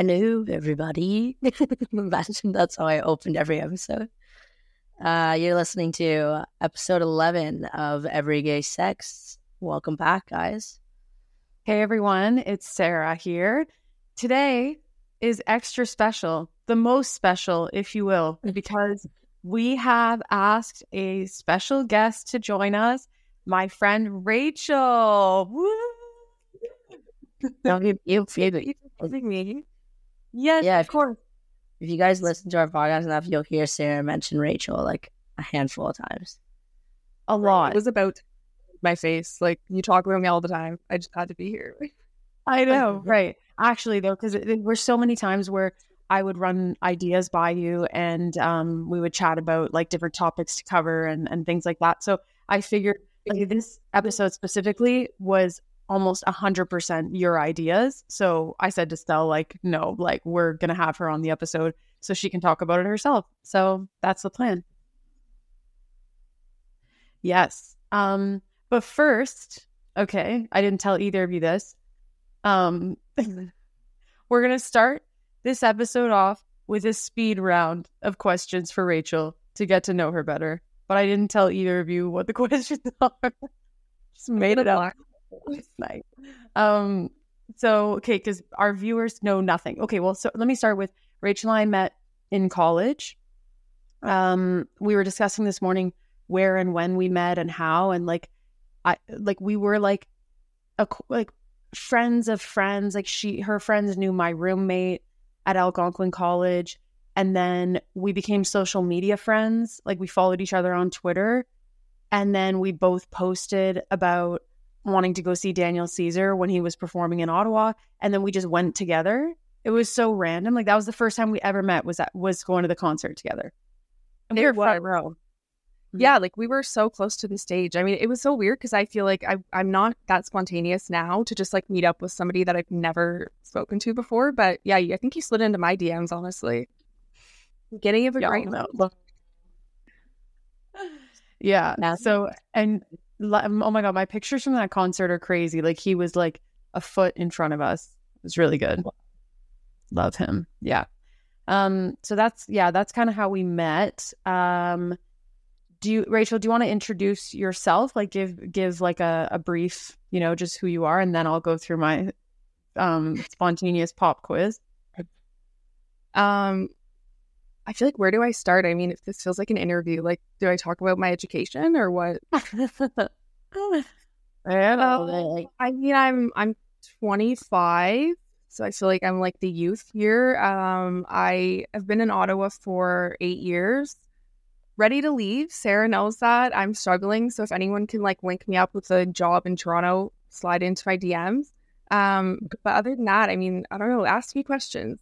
Hello, everybody. Imagine that's how I opened every episode. Uh, you're listening to episode 11 of Every Gay Sex. Welcome back, guys. Hey, everyone. It's Sarah here. Today is extra special, the most special, if you will, because we have asked a special guest to join us, my friend Rachel. Woo! Don't give you you having me. Yes, Yeah, of if- course. If you guys listen to our podcast enough, you'll hear Sarah mention Rachel like a handful of times. A lot. It was about my face. Like you talk about me all the time. I just had to be here. I know, right? Actually, though, because there were so many times where I would run ideas by you, and um, we would chat about like different topics to cover and and things like that. So I figured like, this episode specifically was almost a hundred percent your ideas. So I said to Stell, like, no, like we're gonna have her on the episode so she can talk about it herself. So that's the plan. Yes. Um, but first, okay, I didn't tell either of you this. Um, we're going to start this episode off with a speed round of questions for Rachel to get to know her better. But I didn't tell either of you what the questions are. Just made it up. Nice. Um, so, okay, because our viewers know nothing. Okay, well, so let me start with Rachel and I met in college. Um, we were discussing this morning where and when we met and how, and like, I like we were like, a, like friends of friends. Like she, her friends knew my roommate at Algonquin College, and then we became social media friends. Like we followed each other on Twitter, and then we both posted about wanting to go see Daniel Caesar when he was performing in Ottawa, and then we just went together. It was so random. Like that was the first time we ever met. Was that was going to the concert together. And we It were front was. row. Yeah, like we were so close to the stage. I mean, it was so weird because I feel like I, I'm not that spontaneous now to just like meet up with somebody that I've never spoken to before. But yeah, I think you slid into my DMs, honestly. Beginning of a great no. Yeah. So and oh my god, my pictures from that concert are crazy. Like he was like a foot in front of us. It was really good. Love him. Yeah. Um. So that's yeah. That's kind of how we met. Um. Do you, Rachel? Do you want to introduce yourself? Like give give like a, a brief, you know, just who you are, and then I'll go through my um spontaneous pop quiz. Um, I feel like where do I start? I mean, if this feels like an interview, like, do I talk about my education or what? Uh, like, I mean, I'm I'm 25, so I feel like I'm like the youth here. Um, I have been in Ottawa for eight years, ready to leave. Sarah knows that I'm struggling, so if anyone can like link me up with a job in Toronto, slide into my DMs. Um, but other than that, I mean, I don't know. Ask me questions.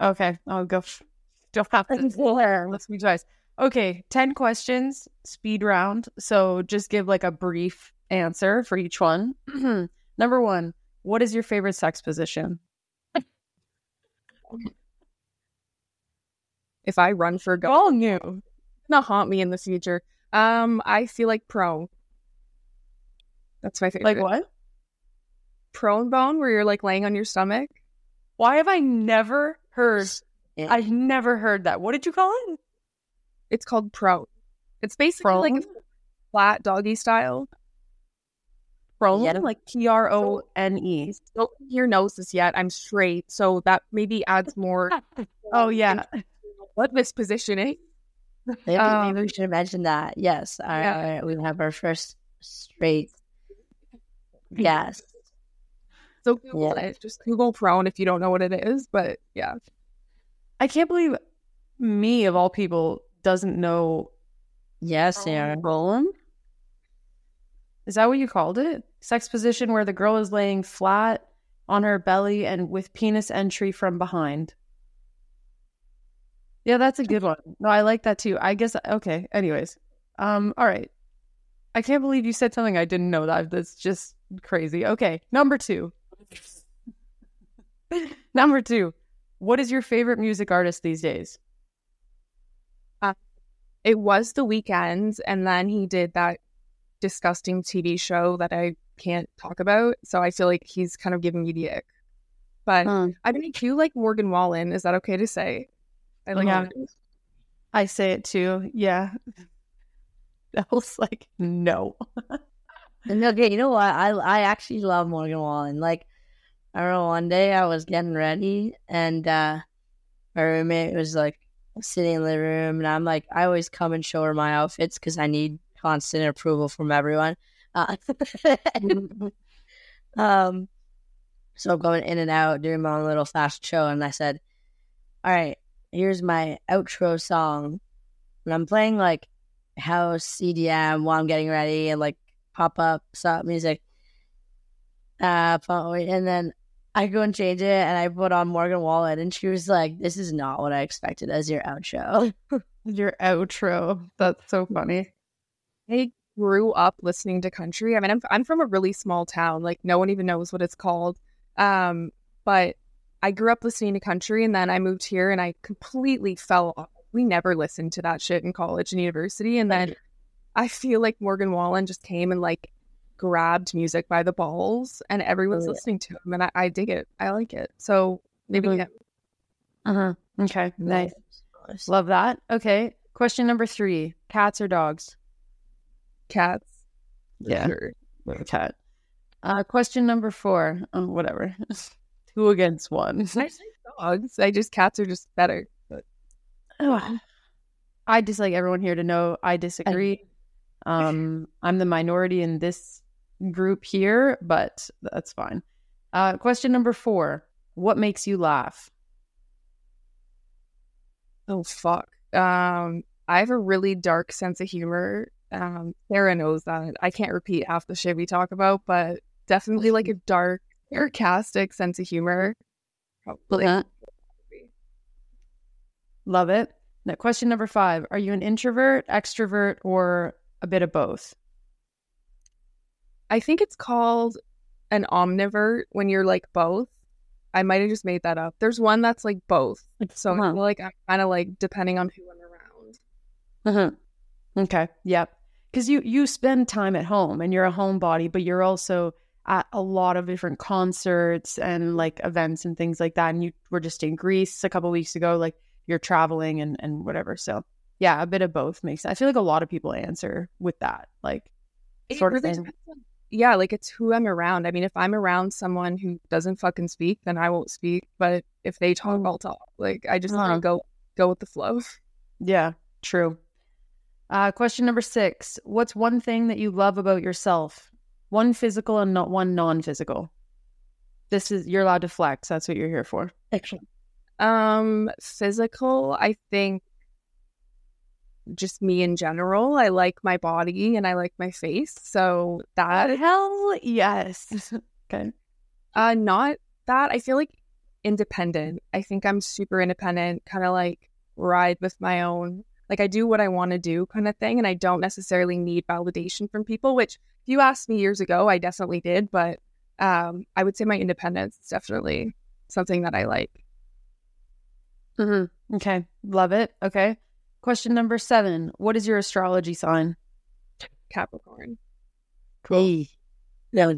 Okay, I'll go. f- Don't have to. Let's be twice. Okay, 10 questions, speed round. So just give like a brief answer for each one. Number one, what is your favorite sex position? If I run for go, All new. gonna haunt me in the future. Um, I feel like prone. That's my favorite. Like what? prone bone, where you're like laying on your stomach. Why have I never heard? Yeah. I've never heard that. What did you call it? It's called prone. It's basically like flat doggy style. Prone? Yeah. Like P R O N E. Don't hear noses yet. I'm straight, so that maybe adds more. Oh, yeah. What mispositioning? Maybe, Um, maybe we should have mentioned that. Yes, our, yeah. our- we have our first straight guest. So Google Yeah. it. Just Google prone if you don't know what it is. But yeah, I can't believe me, of all people, doesn't know. Yes, Sarah. Prone? Is that what you called it? Sex position where the girl is laying flat on her belly and with penis entry from behind. Yeah, that's a good one. No, I like that too. I guess okay. Anyways, um, all right. I can't believe you said something I didn't know. That that's just crazy. Okay, number two. number two. What is your favorite music artist these days? Uh, it was the Weeknd, and then he did that disgusting TV show that I can't talk about. So I feel like he's kind of giving me the ick. But Huh. I mean, I do like Morgan Wallen. Is that okay to say? I like Yeah. I say it too. Yeah. I was like, no. And okay, you know what? I I actually love Morgan Wallen. Like, I know. One day I was getting ready, and uh my roommate was like sitting in the room, and I'm like, I always come and show her my outfits because I need constant approval from everyone. Uh, um, so I'm going in and out doing my little fast show, and I said, "All right, here's my outro song," and I'm playing like house EDM while I'm getting ready and like pop up stop music. Uh, and then I go and change it, and I put on Morgan Wallen, and she was like, "This is not what I expected as your outro." Your outro. That's so funny. I grew up listening to country. I mean, I'm I'm from a really small town. Like no one even knows what it's called. Um, but I grew up listening to country, and then I moved here, and I completely fell off. We never listened to that shit in college and university, and then I feel like Morgan Wallen just came and like grabbed music by the balls, and everyone's Oh, yeah. listening to him, and I, I dig it. I like it. So maybe Mhm. him. Uh-huh. Okay. Nice. Love that. Okay. Question number three cats or dogs? cats. Yeah. sure. Cat. Uh, question number four. Oh, whatever. Two against one. I like dogs. I just cats are just better. But I just like everyone here to know I disagree. Um, I'm the minority in this group here, but that's fine. Uh, question number four. What makes you laugh? Oh fuck. Um, I have a really dark sense of humor. Um, Sarah knows that. I can't repeat half the shit we talk about, but definitely like a dark, sarcastic sense of humor. Probably. Uh-huh. Love it. Now, question number five. Are you an introvert, extrovert, or a bit of both? I think it's called an omnivert when you're like both. I might have just made that up. There's one that's like both. So Huh. like I'm kind of like depending on who I'm around. Uh-huh. Okay. Yep. Because you you spend time at home and you're a homebody, but you're also at a lot of different concerts and like events and things like that. And you were just in Greece a couple weeks ago. Like you're traveling and and whatever. So yeah, a bit of both makes sense. I feel like a lot of people answer with that. Like It sort of really thing. depends on- yeah, like it's who I'm around. I mean, if I'm around someone who doesn't fucking speak, then I won't speak. But if they talk. I'll talk. Like I just Uh-huh. go go with the flow. Yeah, true. Uh, question number six. What's one thing that you love about yourself? One physical and not one non-physical. This is you're allowed to flex. That's what you're here for. Um, physical, I think just me in general. I like my body and I like my face. So that Hell yes. okay. uh not that. I feel like independent. I think I'm super independent, kind of like ride with my own like I do what I want to do kind of thing and I don't necessarily need validation from people, which if you asked me years ago, I definitely did, but um I would say my independence is definitely something that I like. Mm-hmm. Okay. Love it. Okay. Question number seven. What is your astrology sign? Capricorn. Hey. No,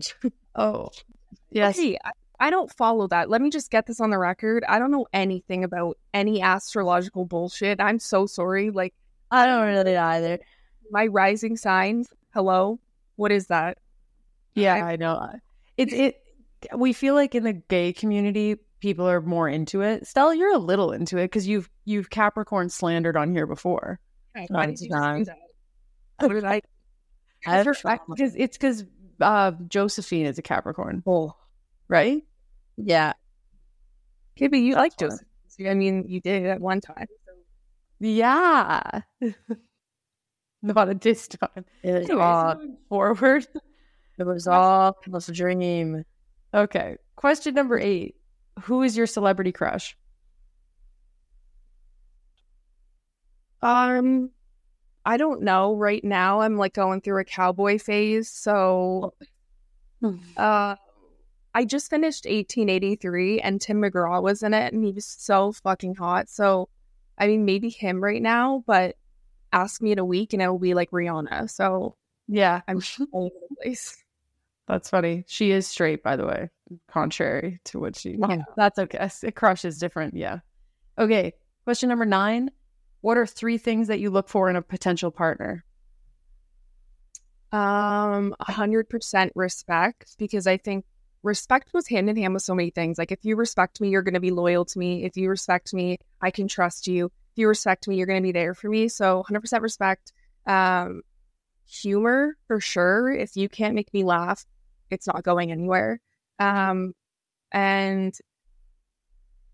Oh, yes. Hey, I, I don't follow that. Let me just get this on the record. I don't know anything about any astrological bullshit. I'm so sorry. Like I don't really either. my rising sign, hello? What is that? Yeah, I know. It's it we feel like in the gay community people are more into it. Stella, you're a little into it because you've you've Capricorn slandered on here before. Why did did you you do that? What did I I Because it's because uh, Josephine is a Capricorn, Oh, right? yeah. But you like Joseph. I mean, you did at one time. Yeah. Not at this time. It was all, forward. it was all a dream. Okay. Question number eight. Who is your celebrity crush? Um, I don't know. Right now, I'm like going through a cowboy phase. So, uh, I just finished 1883, and Tim McGraw was in it, and he was so fucking hot. So, I mean, maybe him right now, but ask me in a week, and it'll be like Rihanna. So Yeah. I'm all over the place. That's funny. She is straight, by the way, contrary to what she. Yeah. That's okay. It crush is different. Yeah. Okay. Question number nine. What are three things that you look for in a potential partner? Um, a hundred percent respect because I think respect goes hand in hand with so many things. Like if you respect me, you're going to be loyal to me. If you respect me, I can trust you. If you respect me, you're going to be there for me. So 100% respect. Um, humor for sure. If you can't make me laugh, it's not going anywhere. Um, and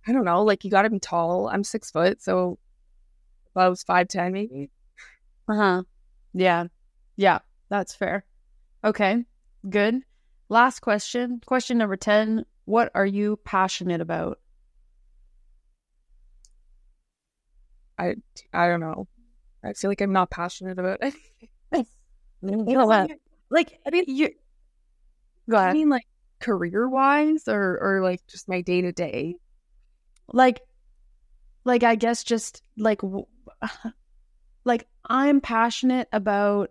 I don't know, like you got to be tall. I'm six foot, so I was five ten, maybe. Uh huh. Yeah. Yeah. That's fair. Okay. Good. Last question. Question number 10. What are you passionate about? I I don't know. I feel like I'm not passionate about anything. You know what? Like, I mean, you go I mean, like career wise, or or like just my day to day. like like i guess just like w- like i'm passionate about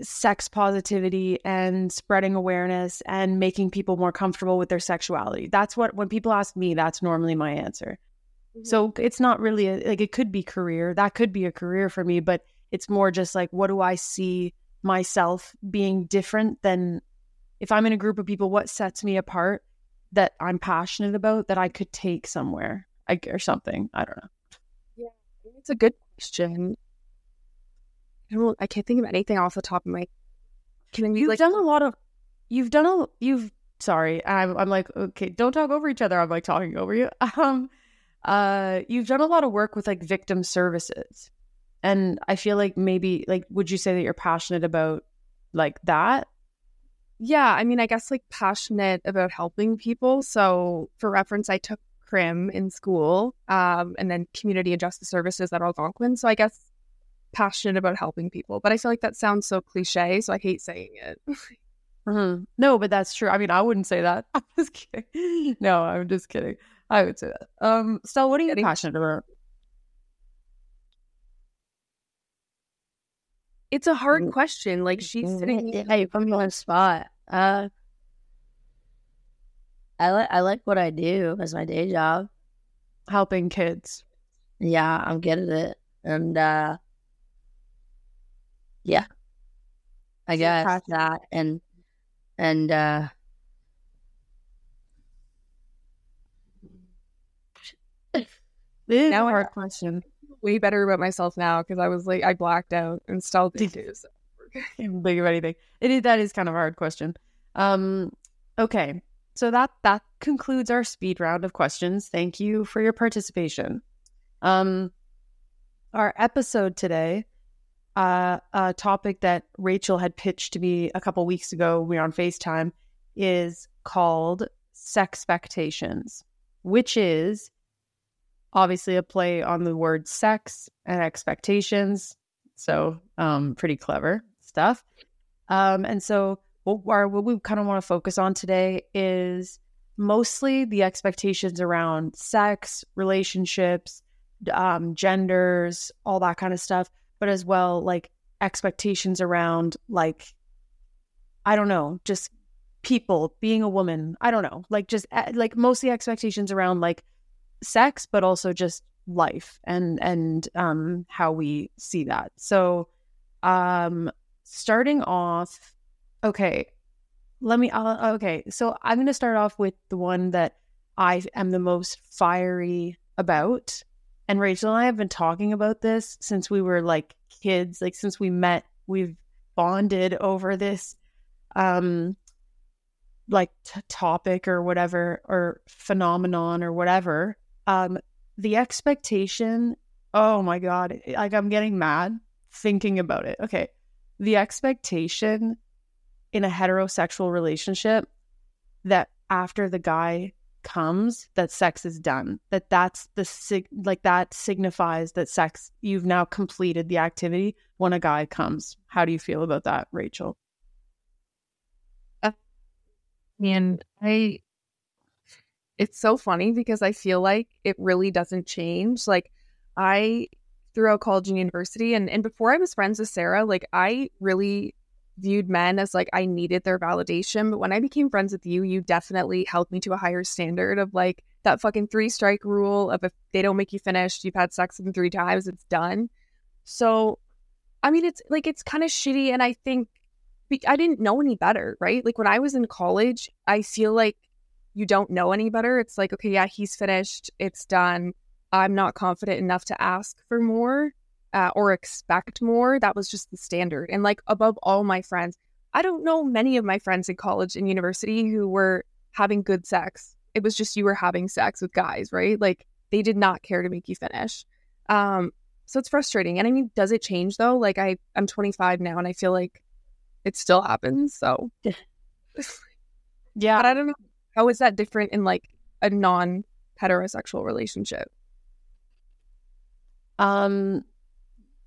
sex positivity and spreading awareness and making people more comfortable with their sexuality that's what when people ask me that's normally my answer mm-hmm. so it's not really a, like it could be career that could be a career for me but it's more just like what do i see myself being different than if i'm in a group of people what sets me apart that i'm passionate about that i could take somewhere I, or something i don't know Yeah, it's a good question. I don't. I can't think of anything off the top of my. Can I be you've like? done a lot of you've done a you've sorry I'm, I'm like okay don't talk over each other i'm like talking over you um uh you've done a lot of work with like victim services and i feel like maybe like would you say that you're passionate about like that Yeah, I mean, I guess like passionate about helping people. So, for reference, I took crim in school, um, and then community and justice services at Algonquin. So, I guess passionate about helping people. But I feel like that sounds so cliche, so I hate saying it. Mhm. no but that's true i mean i wouldn't say that i'm just kidding no i'm just kidding i would say that um Stella, what are you Getting- passionate about it's a hard Mm. question. Like she's sitting. Yeah, you put me on the spot. Uh, I like I like what I do as my day job. helping kids Yeah, I'm good at it, and uh, yeah, I guess that and and uh, it is Now a I- hard question way better about myself now because I was like I blacked out and still did. So. even think of anything. It is that is kind of a hard question. Um, okay, so that that concludes our speed round of questions. Thank you for your participation. Um, our episode today, uh, a topic that Rachel had pitched to me a couple weeks ago. We were on Facetime. Is called sexpectations, which is obviously a play on the word sex and expectations. So, um, pretty clever stuff. Um, and so, what, our, what we kind of want to focus on today is mostly the expectations around sex, relationships, um, genders, all that kind of stuff, but as well, like expectations around, like, I don't know, just people being a woman. I don't know, like, just uh, like mostly expectations around, like, sex, but also just life and and um how we see that. So um starting off okay, let me uh, okay, so I'm going to start off with the one that I am the most fiery about. And Rachel and I have been talking about this since we were like kids, like since we met, we've bonded over this um like t- topic or whatever or phenomenon or whatever um the expectation oh my god like i'm getting mad thinking about it. Okay the expectation in a heterosexual relationship that after the guy comes that sex is done that that's the sig- like that signifies that sex you've now completed the activity when a guy comes. How do you feel about that rachel? And I, it's so funny because I feel like it really doesn't change. Like I throughout college and university, and and before I was friends with Sarah, like I really viewed men as like I needed their validation. But when I became friends with you, you definitely held me to a higher standard of like that fucking three strike rule of if they don't make you finish, you've had sex with them three times, it's done. So, I mean, it's like it's kind of shitty. And I think I didn't know any better, right? Like when I was in college, I feel like you don't know any better. It's like, okay, yeah, he's finished, it's done. I'm not confident enough to ask for more uh, or expect more. That was just the standard. And like above all my friends, I don't know many of my friends in college and university who were having good sex. It was just you were having sex with guys, right? Like they did not care to make you finish. Um, so it's frustrating. And I mean, does it change though? Like I, I'm 25 now, and I feel like it still happens. So yeah, but I don't know how is that different in like a non heterosexual relationship. Um,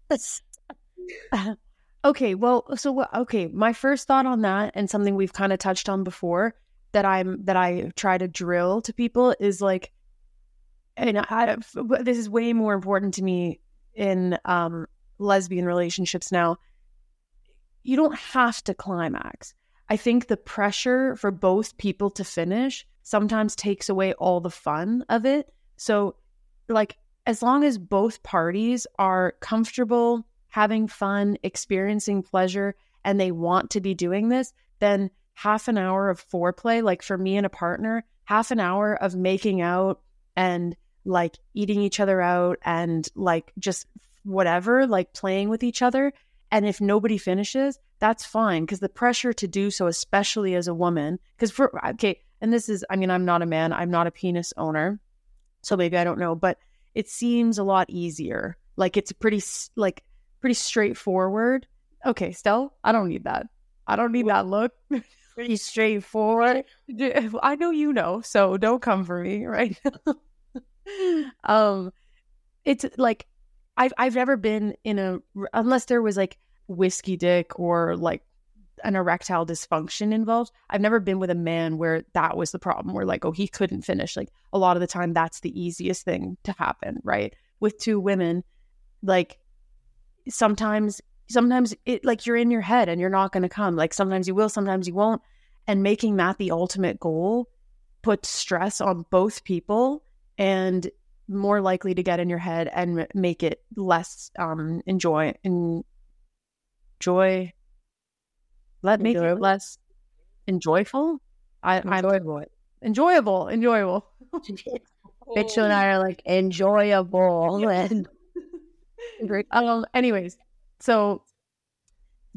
okay, well, so okay, my first thought on that and something we've kind of touched on before that I'm that I try to drill to people is like and I, this is way more important to me in um, lesbian relationships now. You don't have to climax. I think the pressure for both people to finish sometimes takes away all the fun of it. So, like, as long as both parties are comfortable having fun, experiencing pleasure, and they want to be doing this, then half an hour of foreplay, like for me and a partner, half an hour of making out and like eating each other out and like just whatever, like playing with each other. And if nobody finishes, that's fine because the pressure to do so, especially as a woman, because for, okay, and this is, I mean, I'm not a man, I'm not a penis owner. So maybe I don't know, but it seems a lot easier. Like it's pretty like pretty straightforward. Okay, Stell, I don't need that. I don't need that look. pretty straightforward. I know you know, so don't come for me, right? um it's like I've I've never been in a unless there was like whiskey dick or like an erectile dysfunction involved. I've never been with a man where that was the problem, where like, oh, he couldn't finish. Like a lot of the time, that's the easiest thing to happen, right? With two women, like sometimes, sometimes it like you're in your head and you're not going to come. Like sometimes you will, sometimes you won't. And making that the ultimate goal puts stress on both people and more likely to get in your head and make it less um enjoy enjoy let make it less enjoyable. I, enjoyable. I'm enjoyable, enjoyable. Mitchell and I are like enjoyable and great. um. Anyways, so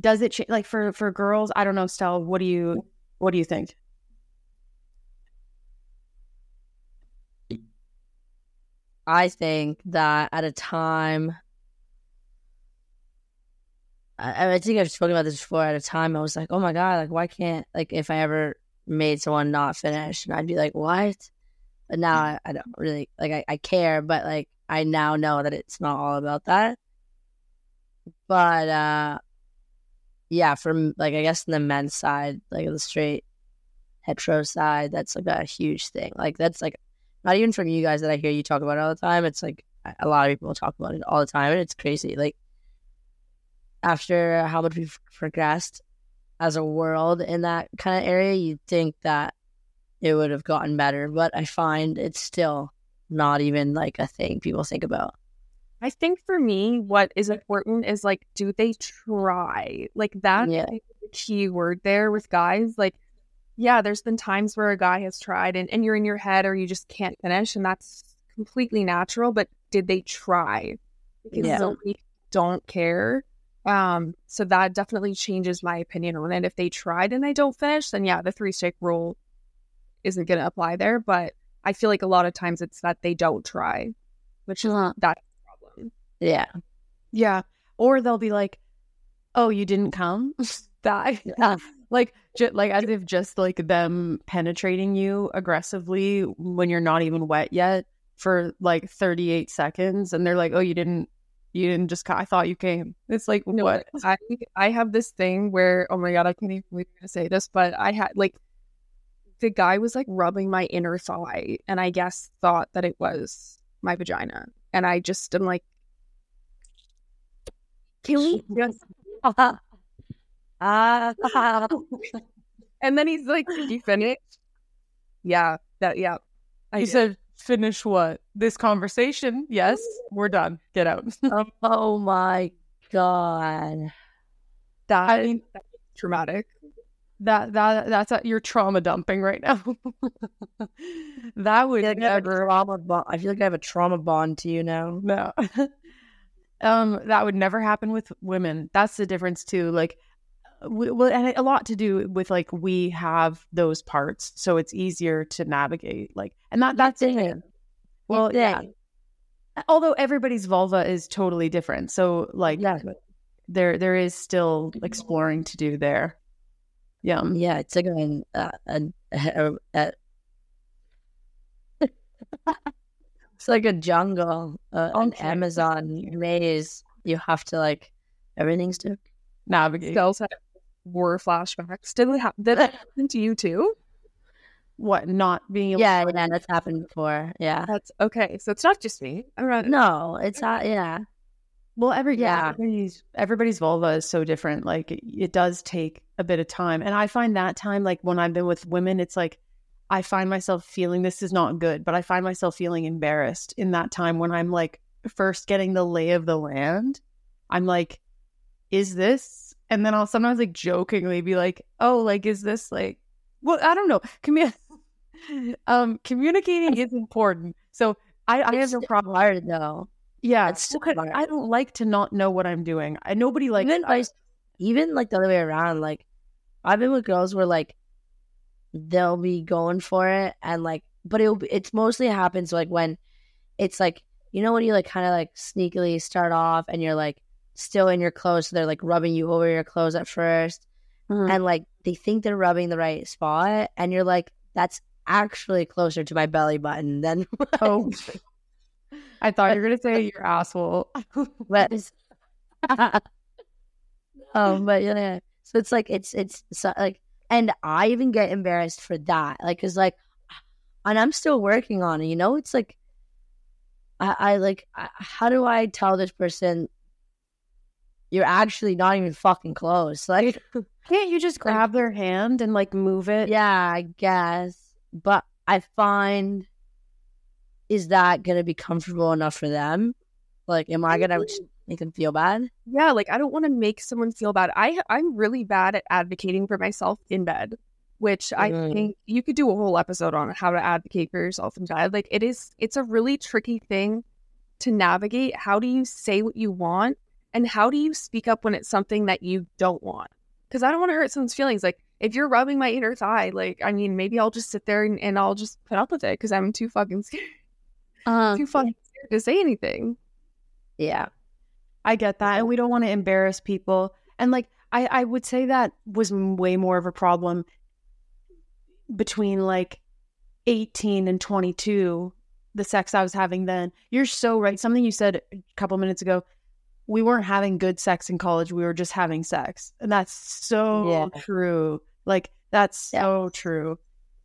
does it change? Like for for girls, I don't know. Stell, what do you what do you think? I think that at a time I, I think I've spoken about this before. At a time, I was like, "Oh my god, like why can't like if I ever made someone not finish, and I'd be like, what?" But now I, I don't really like. I, I care, but like I now know that it's not all about that. But uh, yeah, from like I guess in the men's side, like the straight hetero side, that's like a huge thing. Like that's like not even from you guys that I hear you talk about all the time. It's like a lot of people talk about it all the time, and it's crazy. Like after how much we've progressed as a world in that kind of area, you'd think that it would have gotten better. But I find it's still not even like a thing people think about. I think for me, what is important is like, do they try? Like that yeah. the key word there with guys. Like, yeah, there's been times where a guy has tried and, and you're in your head or you just can't finish, and that's completely natural. But did they try? Because yeah. don't care. Um, so that definitely changes my opinion on it. If they tried and they don't finish, then yeah, the three strike rule isn't going to apply there. But I feel like a lot of times it's that they don't try, which is uh-huh. that problem. Yeah, yeah. Or they'll be like, "Oh, you didn't come." that yeah. like ju- like as if just like them penetrating you aggressively when you're not even wet yet for like 38 seconds and they're like oh you didn't you didn't just I thought you came. It's like no, what? I I have this thing where oh my god, I can't even believe I'm gonna say this, but I had like the guy was like rubbing my inner thigh and I guess thought that it was my vagina. And I just am like Can we just Ah, And then he's like, "You finished?" Yeah, that yeah. I He did. said, "Finish what? This conversation? Yes, we're done. Get out." oh my god. that. I mean, that's traumatic. that that that's a, you're trauma dumping right now. that I would I, never. trauma bond. I feel like I have a trauma bond to you now. No. um, that would never happen with women. That's the difference too. Like, well, and a lot to do with like we have those parts, so it's easier to navigate. Like, and that that's it. Well, yeah. Although everybody's vulva is totally different, so like Yeah. there there is still exploring to do there. Yeah. Yeah, it's like an uh, it's like a jungle, uh, an Okay. Amazon maze. You have to like everything's different. Navigate. Had war flashbacks. Did it happen? Did it happen to you too? what? Not being able Yeah, to yeah, that's happened before. Yeah, That's okay. So it's not just me. I'm not. no, it's not. Yeah, Well, every yeah, Yeah. everybody's everybody's vulva is so different. Like it, it does take a bit of time, and I find that time, like when I've been with women, it's like I find myself feeling this is not good, but I find myself feeling embarrassed in that time when I'm like first getting the lay of the land. I'm like, is this? And then I'll sometimes like jokingly be like, oh, like is this like? Well, I don't know. Commu- um, communicating is important. So I, I have no problem. hard though. Yeah, It's still hard. I don't like to not know what I'm doing. I nobody like even vice, even like the other way around. Like I've been with girls where like they'll be going for it and like, but it'll be, it's mostly happens like when it's like you know when you like kind of like sneakily start off and you're like still in your clothes, so they're like rubbing you over your clothes at first, Mhm. and like they think they're rubbing the right spot, and you're like that's actually closer to my belly button than oh, I thought you were gonna say your asshole. but um but yeah so it's like it's it's so, like and i even get embarrassed for that like because like and i'm still working on it you know it's like i, I like I, how do i tell this person you're actually not even fucking close like Can't you just grab their hand and like move it? yeah i guess but i find is that gonna be comfortable enough for them like am i gonna make them feel bad Yeah, like I don't want to make someone feel bad. I I'm really bad at advocating for myself in bed, which I Mm. think you could do a whole episode on how to advocate for yourself in bed. Like it is it's a really tricky thing to navigate. How do you say what you want and how do you speak up when it's something that you don't want? Cuz I don't want to hurt someone's feelings. Like if you're rubbing my inner thigh, like I mean maybe I'll just sit there and, and I'll just put up with it cuz I'm too fucking scared. uh, too fucking scared to say anything. yeah I get that, and we don't want to embarrass people. And like, I I would say that was way more of a problem between like eighteen and twenty two. The sex I was having then. You're so right. Something you said a couple minutes ago. We weren't having good sex in college. We were just having sex, and that's so Yeah. true. Like that's Yeah. so true.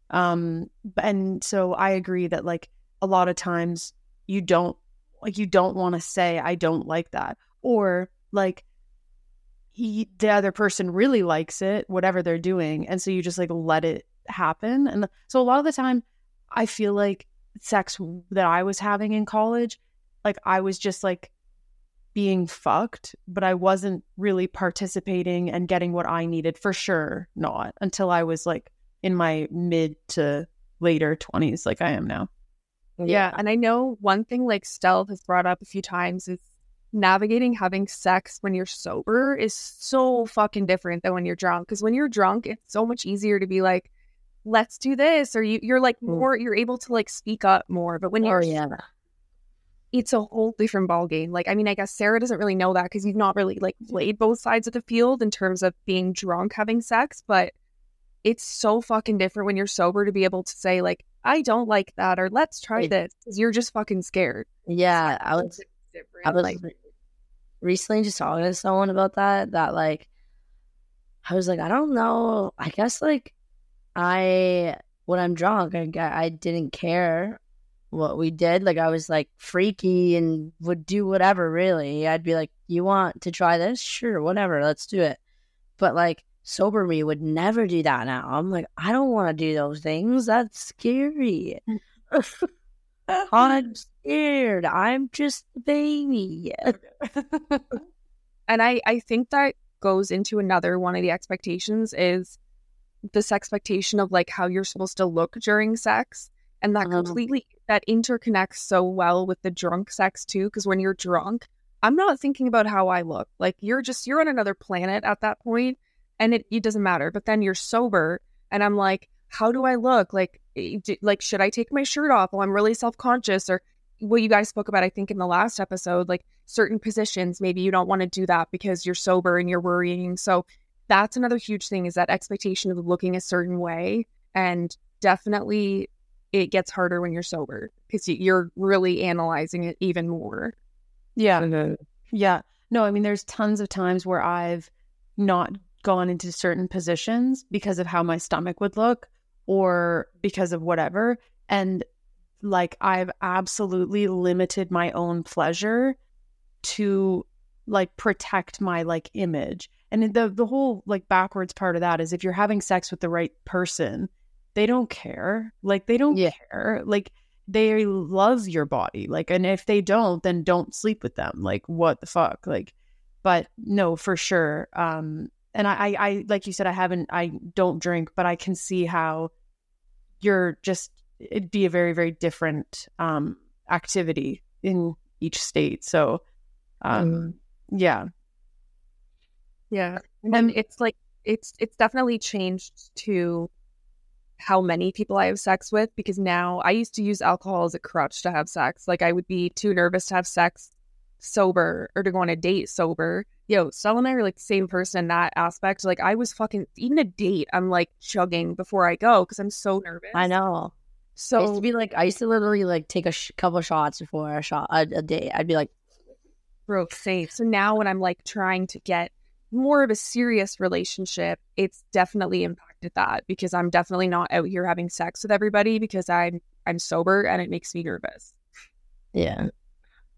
Um, and so I agree that like a lot of times you don't like you don't want to say I don't like that or like he, the other person really likes it whatever they're doing and so you just like let it happen and so a lot of the time I feel like sex that I was having in college like I was just like being fucked but I wasn't really participating and getting what I needed for sure not until I was like in my mid to later 20s like I am now Yeah. And I know one thing like Stell has brought up a few times is navigating having sex when you're sober is so fucking different than when you're drunk. Because when you're drunk, it's so much easier to be like, let's do this. Or you, you're like Mm. more, you're able to like speak up more. But when Oh you're, yeah. It's a whole different ballgame. Like, I mean, I guess Sarah doesn't really know that because you've not really like played both sides of the field in terms of being drunk having sex. But it's so fucking different when you're sober to be able to say, like, I don't like that, or let's try this. you're just fucking scared. Yeah, I was different. I was like, recently just talking to someone about that. That like, I was like, I don't know. I guess like, I when I'm drunk, I I didn't care what we did. Like I was like freaky and would do whatever. Really, I'd be like, you want to try this? Sure, whatever. Let's do it. But like sober me would never do that now. I'm like, I don't want to do those things. That's scary. I'm scared. I'm just a baby. and I I think that goes into another one of the expectations is this expectation of like how you're supposed to look during sex and that Uh-huh. completely that interconnects so well with the drunk sex too because when you're drunk i'm not thinking about how i look. Like you're just you're on another planet at that point and it, it doesn't matter but then you're sober and i'm like how do i look? Like eh, do, like should i take my shirt off well i'm really self-conscious? Or what you guys spoke about i think in the last episode like certain positions maybe you don't want to do that because you're sober and you're worrying. So that's another huge thing is that expectation of looking a certain way and definitely it gets harder when you're sober because you're really analyzing it even more Yeah. Yeah. No, I mean, there's tons of times where I've not gone into certain positions because of how my stomach would look or because of whatever. And like, I've absolutely limited my own pleasure to like protect my like image. And the the whole like backwards part of that is if you're having sex with the right person, they don't care. Like they don't Yeah. care. Like they love your body. Like and if they don't, then don't sleep with them. Like what the fuck? Like but no, for sure. Um and I, I, I like you said, I haven't I don't drink, but I can see how you're just it'd be a very, very different um activity in each state. So um yeah. yeah and it's like it's it's definitely changed to how many people I have sex with because now I used to use alcohol as a crutch to have sex. Like I would be too nervous to have sex sober or to go on a date sober. Yo, Stella and I are like the same person in that aspect. Like I was fucking even a date, I'm like chugging before I go because I'm so nervous. I know. I used So to be like, I used to literally like take a sh- couple shots before a shot a, a day. I'd be like, broke safe. So now when I'm like trying to get more of a serious relationship, it's definitely impacted that because I'm definitely not out here having sex with everybody because I'm I'm sober and it makes me nervous. yeah,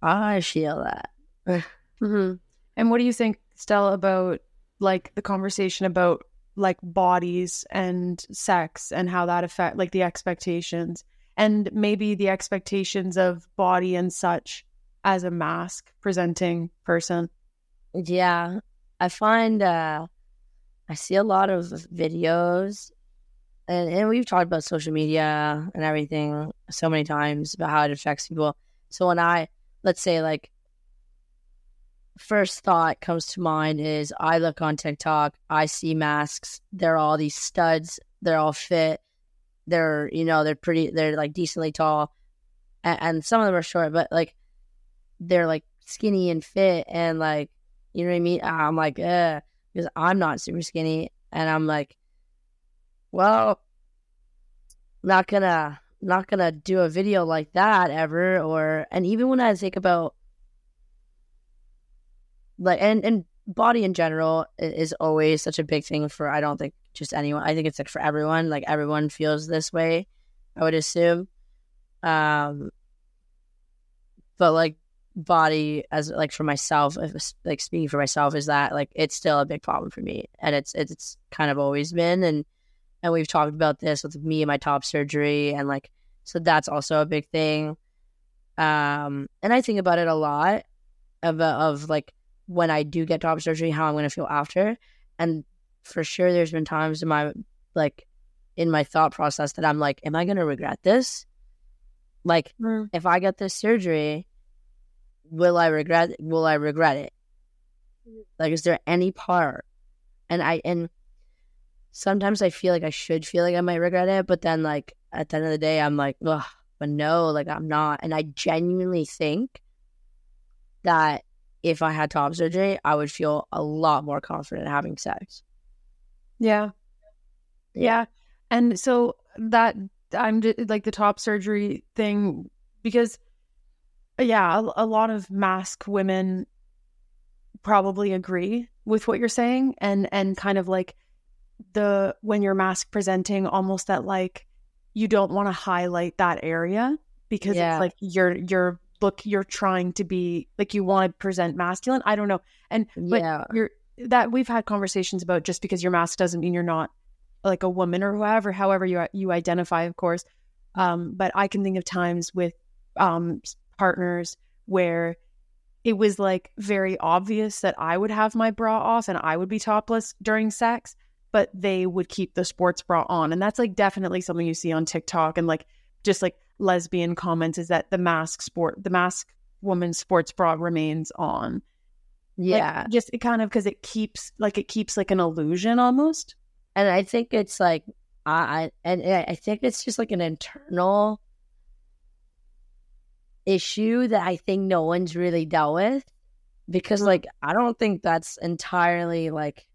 I feel that. hmm And what do you think, Stella, about like the conversation about like bodies and sex and how that affect like the expectations and maybe the expectations of body and such as a masc presenting person? Yeah, I find uh, I see a lot of videos, and, and we've talked about social media and everything so many times about how it affects people. So when I, let's say, like, first thought comes to mind is I look on TikTok, I see mascs, they're all these studs, they're all fit, they're, you know, they're pretty, they're like decently tall, and, and some of them are short, but like, they're like skinny and fit and like you know what I mean? I'm like, uh, because I'm not super skinny, and I'm like, well, not gonna, not gonna do a video like that ever. Or and even when I think about like and and body in general is always such a big thing for I don't think just anyone. I think it's like for everyone. Like everyone feels this way. I would assume. Um, but like body as like for myself if like speaking for myself is that like it's still a big problem for me and it's it's, it's kind of always been and and we've talked about this with me and my top surgery and like so that's also a big thing. Um and i think about it a lot of of like when i do get top surgery how i'm going to feel after and for sure there's been times in my like in my thought process that i'm like am i going to regret this? Like if I get this surgery, will I regret will I regret it? Like is there any part? And I and sometimes I feel like I should feel like I might regret it, but then like at the end of the day I'm like, ugh, but no, like I'm not. And I genuinely think that if I had top surgery, I would feel a lot more confident having sex. Yeah. Yeah. And so that I'm j- like the top surgery thing because yeah, a, a lot of masc women probably agree with what you're saying and and kind of like the when you're masc presenting almost that like you don't want to highlight that area because Yeah. it's like you're you're look you're trying to be like you want to present masculine. I don't know. And but yeah. you're that we've had conversations about just because your masc doesn't mean you're not like a woman or whoever, however you you identify, of course. Um, but I can think of times with um, partners where it was like very obvious that I would have my bra off and I would be topless during sex, but they would keep the sports bra on. And that's like definitely something you see on TikTok and like just like lesbian comments is that the masc sport, the masc woman sports bra remains on. Yeah. Like, just it kind of because it keeps like it keeps like an illusion almost. And I think it's like I and I think it's just like an internal issue that I think no one's really dealt with because Mm. like I don't think that's entirely like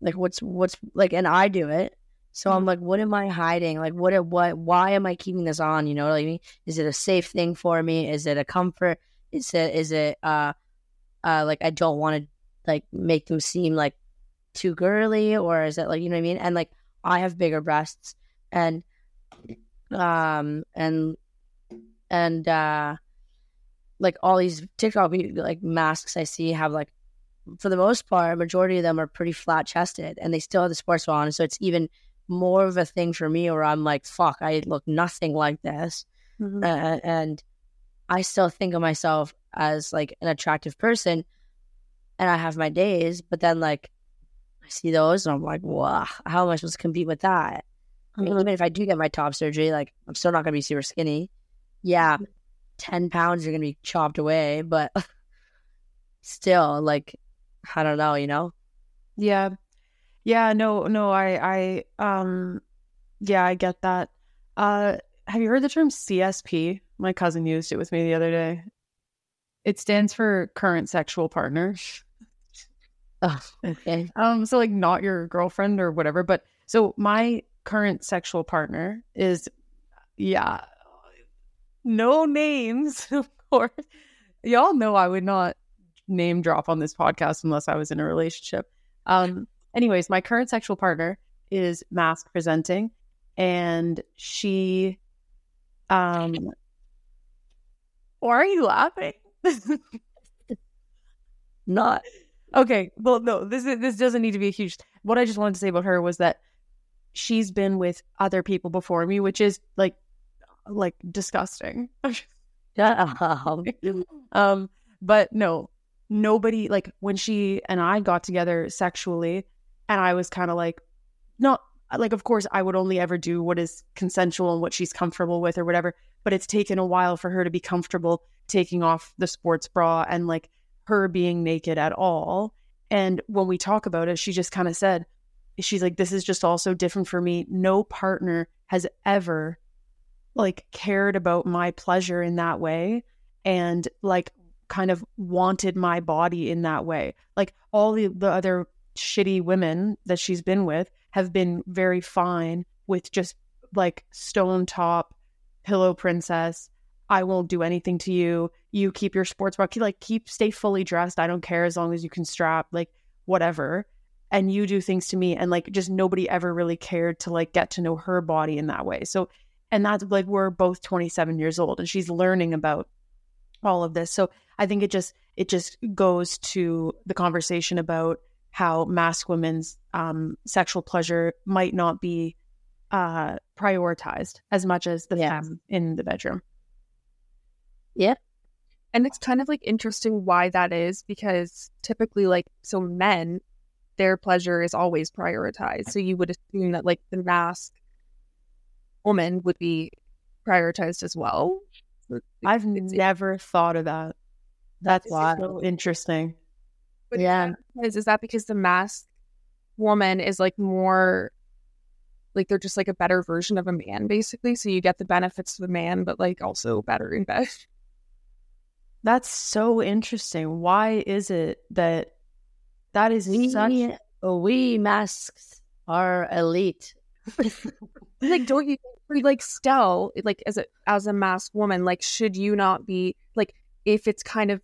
like what's what's like and I do it. So I'm like, what am I hiding? Like what what why am I keeping this on? You know what I mean? Is it a safe thing for me? Is it a comfort? Is it is it uh uh like I don't want to like make them seem like too girly or is it like you know what I mean? And like I have bigger breasts and um and and uh like all these TikTok like mascs I see have like for the most part, a majority of them are pretty flat chested and they still have the sports bra on. So it's even more of a thing for me where I'm like, fuck, I look nothing like this. Mm-hmm. Uh, and I still think of myself as like an attractive person and I have my days, but then like I see those and I'm like, wow, how am I supposed to compete with that? I mean, even if I do get my top surgery, like I'm still not gonna be super skinny. Yeah, ten pounds are gonna be chopped away, but still, like, I don't know, you know? Yeah. Yeah, no, no, I I um yeah, I get that. Uh have you heard the term CSP? My cousin used it with me the other day. It stands for current sexual partner. Oh, okay. Um so like not your girlfriend or whatever, but so my current sexual partner is yeah, no names, of course. Y'all know I would not name drop on this podcast unless I was in a relationship. Um anyways, my current sexual partner is masc presenting and she um why are you laughing? Not okay, well no, this is, this doesn't need to be a huge what I just wanted to say about her was that she's been with other people before me, which is like like disgusting. up. um but no nobody like when she and i got together sexually and i was kind of like not like of course i would only ever do what is consensual and what she's comfortable with or whatever but it's taken a while for her to be comfortable taking off the sports bra and like her being naked at all and when we talk about it she just kind of said she's like this is just also different for me no partner has ever like cared about my pleasure in that way and like kind of wanted my body in that way. Like all the, the other shitty women that she's been with have been very fine with just like stone top, pillow princess. I won't do anything to you. You keep your sports bra. Like keep stay fully dressed. I don't care as long as you can strap. Like whatever. And you do things to me, and like just nobody ever really cared to like get to know her body in that way. So, and that's like we're both 27 years old, and she's learning about all of this. So I think it just it just goes to the conversation about how masc women's um, sexual pleasure might not be uh, prioritized as much as the Yeah. femme in the bedroom. Yeah. And it's kind of like interesting why that is because typically, like, so men, their pleasure is always prioritized. So you would assume that, like, the masc woman would be prioritized as well. I've it's- never thought of that. That's wild. so interesting. But is Yeah. that because- is that because the masked woman is like more like they're just like a better version of a man, basically? So you get the benefits of a man, but like also better in bed. That's so interesting. Why is it that that is We, such we mascs are elite. like, don't you like still like as a as a masked woman, like should you not be like if it's kind of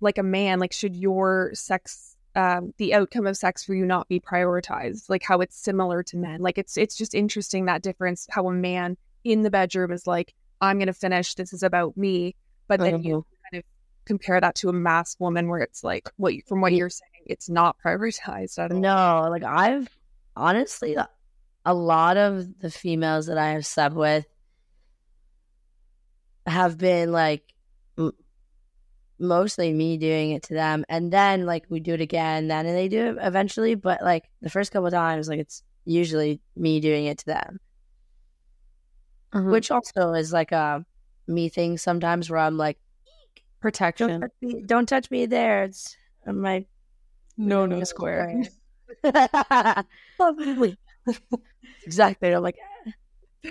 like a man, like should your sex um the outcome of sex for you not be prioritized? Like how it's similar to men. Like it's it's just interesting that difference how a man in the bedroom is like, I'm gonna finish, this is about me. But then you kind of compare that to a mass woman where it's like what you- from what you're saying, it's not prioritized at all. No, like I've honestly, a lot of the females that I have slept with have been like m- mostly me doing it to them, and then like we do it again, then and they do it eventually. But like the first couple times, like it's usually me doing it to them, Mhm. which also is like a me thing sometimes where I'm like, don't protection. touch me, don't touch me there. It's my No, no square. exactly. I'm like,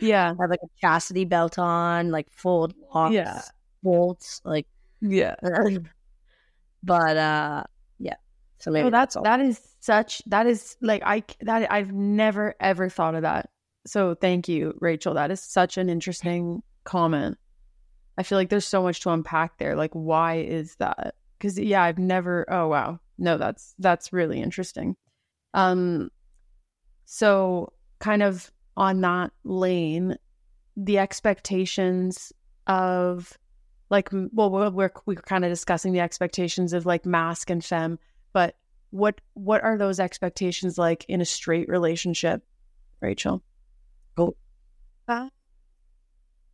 Yeah. I have like a chastity belt on, like full locks, Yeah. bolts, like. Yeah. but uh, yeah. So maybe Oh, that's all. that is such that is like I that I've never ever thought of that. So thank you, Rachel. That is such an interesting comment. I feel like there's so much to unpack there. Like, why is that? Because yeah, I've never. Oh wow, no, that's that's really interesting. Um, so kind of on that lane, the expectations of like well we're we're, we're kind of discussing the expectations of like masc and femme but what what are those expectations like in a straight relationship rachel oh uh,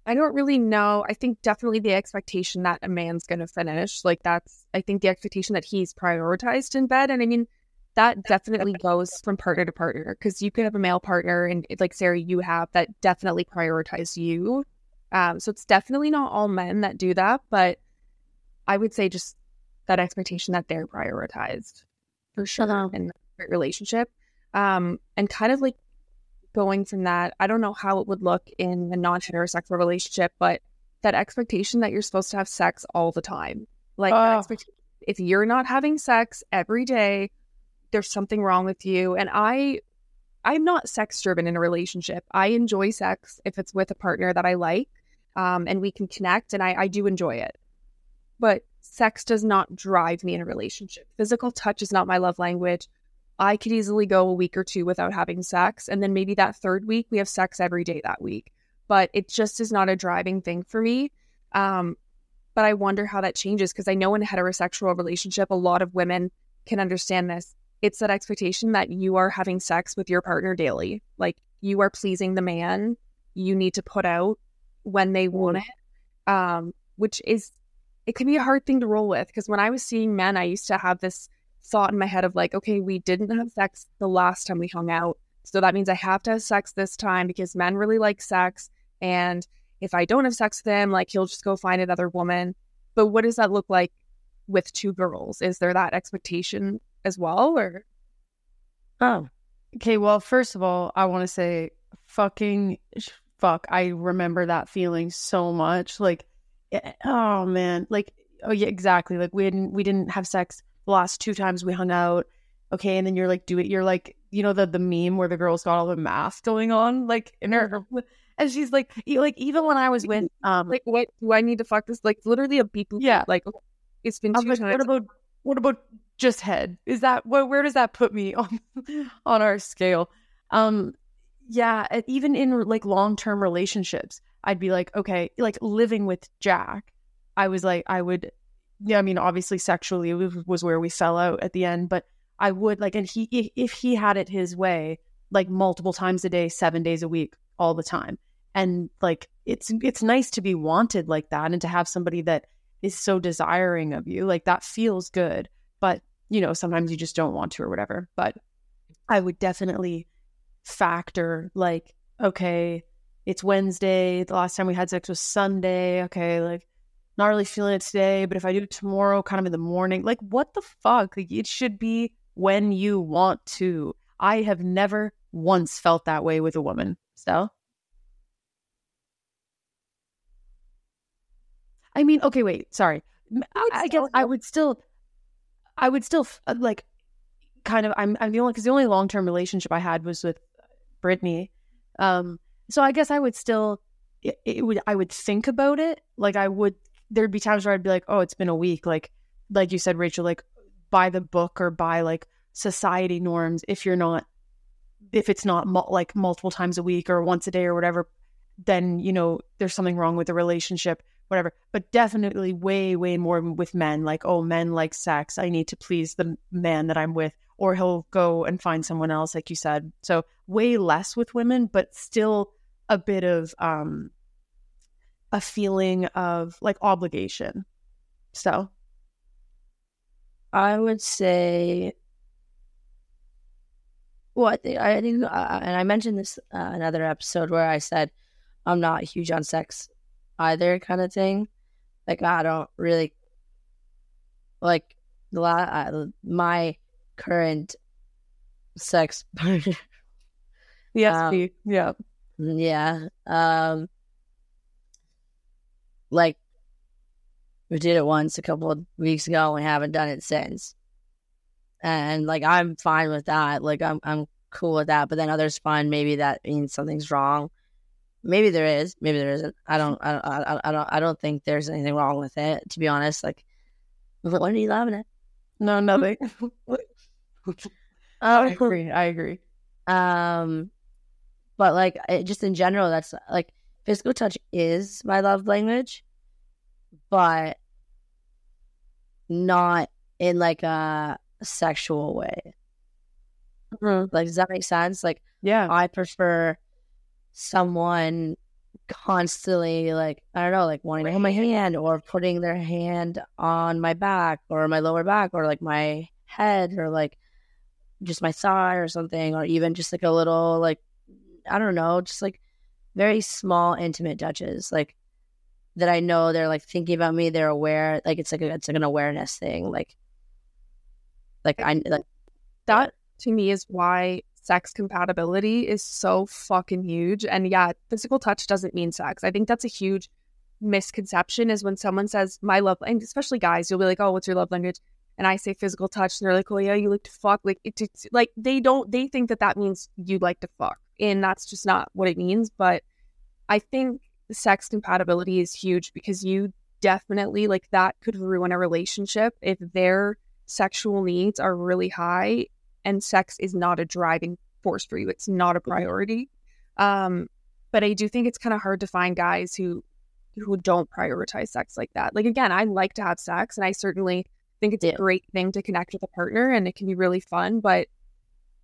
I don't really know. I think definitely the expectation that a man's going to finish. Like that's, I think the expectation that he's prioritized in bed. And I mean, that definitely goes from partner to partner because you could have a male partner and like Sarah, you have that definitely prioritize you. Um, so it's definitely not all men that do that, but I would say just that expectation that they're prioritized for sure Uh-huh. in a relationship. Um, and kind of like going from that, I don't know how it would look in a non heterosexual relationship, but that expectation that you're supposed to have sex all the time. Like, Oh. expectation, if you're not having sex every day, there's something wrong with you. And I, I'm not sex driven in a relationship. I enjoy sex if it's with a partner that I like um, and we can connect, and I, I do enjoy it. But sex does not drive me in a relationship. Physical touch is not my love language. I could easily go a week or two without having sex. And then maybe that third week, we have sex every day that week. But it just is not a driving thing for me. Um, but I wonder how that changes because I know in a heterosexual relationship, a lot of women can understand this. It's that expectation that you are having sex with your partner daily. Like you are pleasing the man you need to put out when they want it. Um, which is, it can be a hard thing to roll with because when I was seeing men, I used to have this thought in my head of like, okay, we didn't have sex the last time we hung out. So that means I have to have sex this time because men really like sex. And if I don't have sex with him, like he'll just go find another woman. But what does that look like with two girls? Is there that expectation as well? Or oh, okay well first of all i want to say fucking fuck i remember that feeling so much like eh, oh man like oh yeah exactly like we didn't we didn't have sex the last two times we hung out okay and then you're like do it you're like you know the the meme where the girl's got all the math going on like in her and she's like e- like even when i was with um like, what do I need to fuck this? Like literally a beep. boop, Yeah. Like it's been two like, times. what about what about just head? Is that where where does that put me on on our scale? Um, yeah, even in like long term relationships, I'd be like, okay, like living with Jack, I was like, I would, yeah, I mean, obviously sexually was, where we fell out at the end, but I would like, and he if he had it his way, like multiple times a day, seven days a week, all the time, and like it's it's nice to be wanted like that and to have somebody that is so desiring of you like that feels good but you know sometimes you just don't want to or whatever but i would definitely factor like okay it's wednesday the last time we had sex was sunday okay like not really feeling it today but if i do it tomorrow kind of in the morning like what the fuck? Like it should be when you want to. I have never once felt that way with a woman so. I mean, okay, wait, sorry. I, I guess I would still, I would still uh, like, kind of. I'm I'm the only because the only long term relationship I had was with Brittany, um. So I guess I would still, it, it would I would think about it. Like I would, there'd be times where I'd be like, oh, it's been a week. Like, like you said, Rachel, like by the book or by like society norms. If you're not, if it's not like multiple times a week or once a day or whatever, then you know there's something wrong with the relationship whatever. But definitely way, way more with men. Like, oh, men like sex. I need to please the man that I'm with, or he'll go and find someone else, like you said. So way less with women, but still a bit of um a feeling of like obligation. So I would say, well, I think, I think, uh, and I mentioned this uh, another episode where I said I'm not huge on sex either, kind of thing. Like I don't really like the la- uh, my current sex partner. yes, Um, yeah, Yeah. Um like we did it once a couple of weeks ago and we haven't done it since. And like I'm fine with that. Like I'm I'm cool with that. But then others find maybe that means something's wrong. Maybe there is, maybe there isn't. I don't I don't I, I don't I don't think there's anything wrong with it, to be honest. Like what are you loving it? no, nothing. I agree. I agree. Um, but like it, just in general, that's like physical touch is my love language, but not in like a sexual way. Like, does that make sense? Like, Yeah, I prefer someone constantly like I don't know, like wanting to hold my hand or putting their hand on my back or my lower back or like my head or like just my thigh or something or even just like a little like I don't know, just like very small intimate touches like that I know they're like thinking about me, they're aware, like it's like a, it's like an awareness thing, like like I like that to me is why sex compatibility is so fucking huge. And yeah, physical touch doesn't mean sex. I think that's a huge misconception is when someone says my love and especially guys, you'll be like, Oh, what's your love language? And I say physical touch, and they're like, "Oh yeah, you like to fuck." Like it, it's like they don't. They think that that means you like to fuck, and that's just not what it means. But I think sex compatibility is huge because you definitely like that could ruin a relationship if their sexual needs are really high and sex is not a driving force for you. It's not a priority. Um, but I do think it's kind of hard to find guys who who don't prioritize sex like that. Like again, I like to have sex, and I certainly think it's Yeah. a great thing to connect with a partner, and it can be really fun. But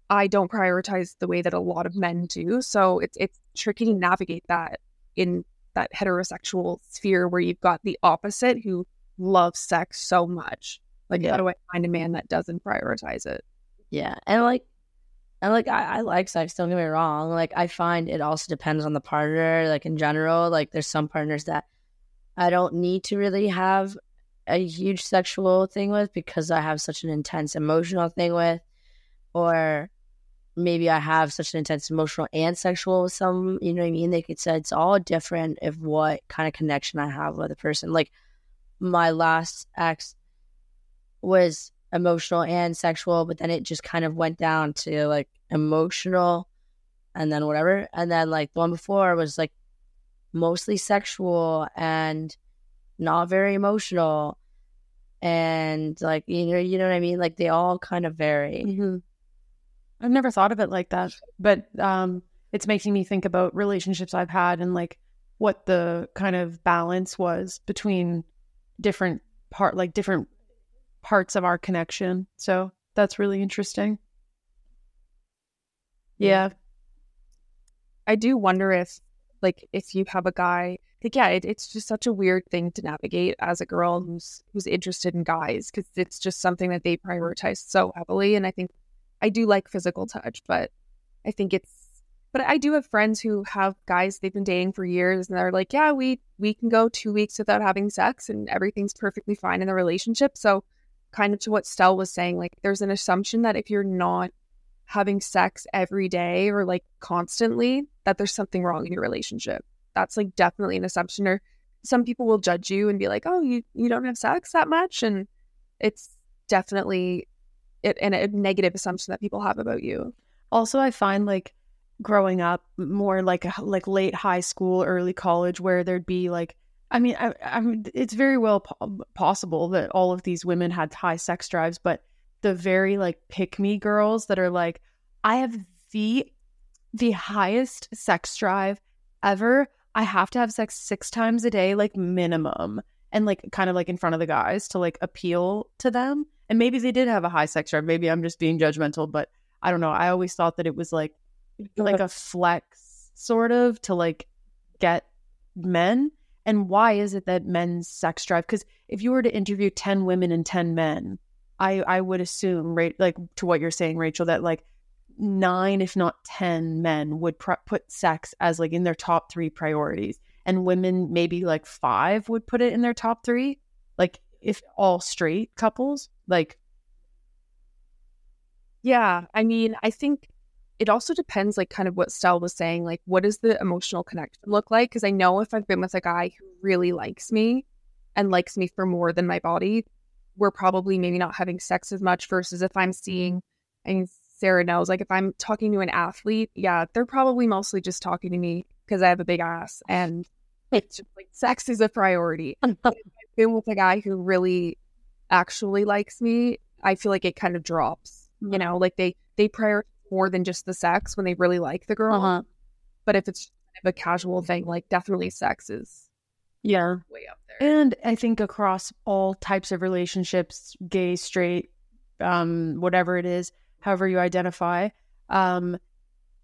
I don't prioritize the way that a lot of men do, so it's it's tricky to navigate that in that heterosexual sphere where you've got the opposite who loves sex so much. Like, Yeah. how do I find a man that doesn't prioritize it? Yeah, and like, and like, I, I like sex. Don't get me wrong. Like, I find it also depends on the partner. Like in general, like there's some partners that I don't need to really have a huge sexual thing with because I have such an intense emotional thing with, or maybe I have such an intense emotional and sexual with some. You know what I mean? Like it's it's all different of what kind of connection I have with a person. Like my last ex was emotional and sexual, but then it just kind of went down to like emotional and then whatever. And then like the one before was like mostly sexual and not very emotional. And like you know, you know what I mean? Like they all kind of vary. hmm I've never thought of it like that, but um, it's making me think about relationships I've had and like what the kind of balance was between different part, like different parts of our connection. So that's really interesting. Yeah. I do wonder if, like, if you have a guy, like, yeah, it, it's just such a weird thing to navigate as a girl who's who's interested in guys because it's just something that they prioritize so heavily. And I think I do like physical touch, but I think it's, but I do have friends who have guys they've been dating for years and they're like, yeah, we we can go two weeks without having sex and everything's perfectly fine in the relationship. So, kind of to what Stell was saying, like, there's an assumption that if you're not having sex every day or like constantly that there's something wrong in your relationship. That's like definitely an assumption or some people will judge you and be like, "Oh, you you don't have sex that much." And it's definitely it, and a negative assumption that people have about you. Also, I find like growing up more like like late high school, early college, where there'd be like, I mean, I, I mean, it's very well po- possible that all of these women had high sex drives, but the very like pick me girls that are like, I have the the highest sex drive ever. I have to have sex six times a day, like minimum, and like kind of like in front of the guys to like appeal to them. And maybe they did have a high sex drive. Maybe I'm just being judgmental, but I don't know. I always thought that it was like like a flex sort of to like get men. And why is it that men's sex drive? Because if you were to interview 10 women and 10 men, I, I would assume, right, like to what you're saying, Rachel, that like nine, if not 10 men would put sex as like in their top three priorities. And women, maybe like five would put it in their top three. Like if all straight couples, like, Yeah, I mean, I think it also depends, like, kind of what Stell was saying. Like, what does the emotional connection look like? Because I know if I've been with a guy who really likes me and likes me for more than my body, we're probably maybe not having sex as much versus if I'm seeing, and Sarah knows, like, if I'm talking to an athlete, yeah, they're probably mostly just talking to me because I have a big ass and it's just like sex is a priority. I've been with a guy who really actually likes me, I feel like it kind of drops. You mm-hmm. know, like they they prioritize more than just the sex when they really like the girl. Uh-huh. But if it's kind of a casual thing, like definitely sex is yeah. way up there. And I think across all types of relationships, gay, straight, um, whatever it is, however you identify, um,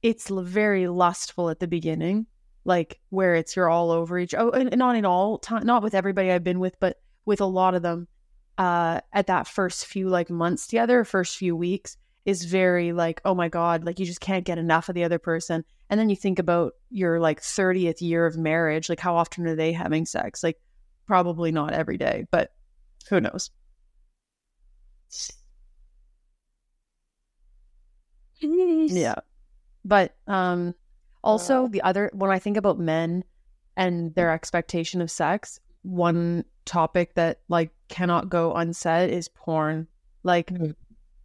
it's very lustful at the beginning, like where it's you're all over each. Oh, and and not in all time, not with everybody I've been with, but with a lot of them. Uh, at that first few like months together, first few weeks is very like, oh my god, like you just can't get enough of the other person. And then you think about your like 30th year of marriage, like how often are they having sex? Like probably not every day, but who knows? Yeah. But um also Wow. the other when I think about men and their expectation of sex, one topic that like cannot go unsaid is porn. Like Mhm.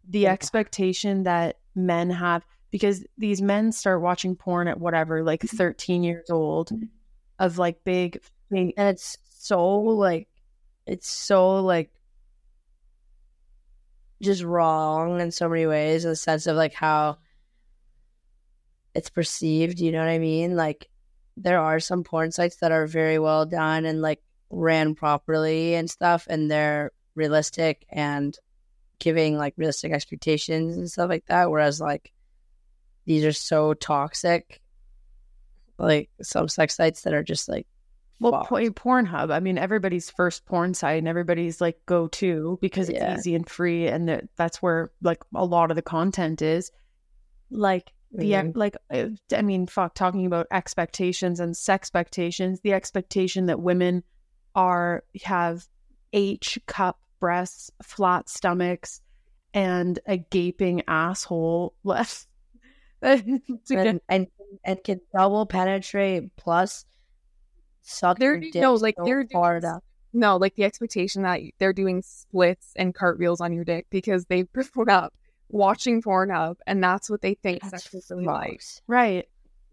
The Yeah. expectation that men have because these men start watching porn at whatever, like mm-hmm. 13 years old mm-hmm. of like big and it's so like it's so like just wrong in so many ways in the sense of like how it's perceived you know what i mean? Like there are some porn sites that are very well done and like ran properly and stuff and they're realistic and giving like realistic expectations and stuff like that whereas like these are so toxic like some sex sites that are just like Well, po- Pornhub. I mean, everybody's first porn site and everybody's like go to because it's Yeah. easy and free, and that that's where like a lot of the content is. Like the Mhm. like, uh, I mean, fuck, talking about expectations and sex expectations. The expectation that women are have H cup breasts, flat stomachs, and a gaping asshole left. to get and, and and can double penetrate plus suck They're- your dick no, like, so they're doing far s- down. No, like the expectation that they're doing splits and cartwheels on your dick because they've grown up watching porn up and that's what they think That's sex is really like. right.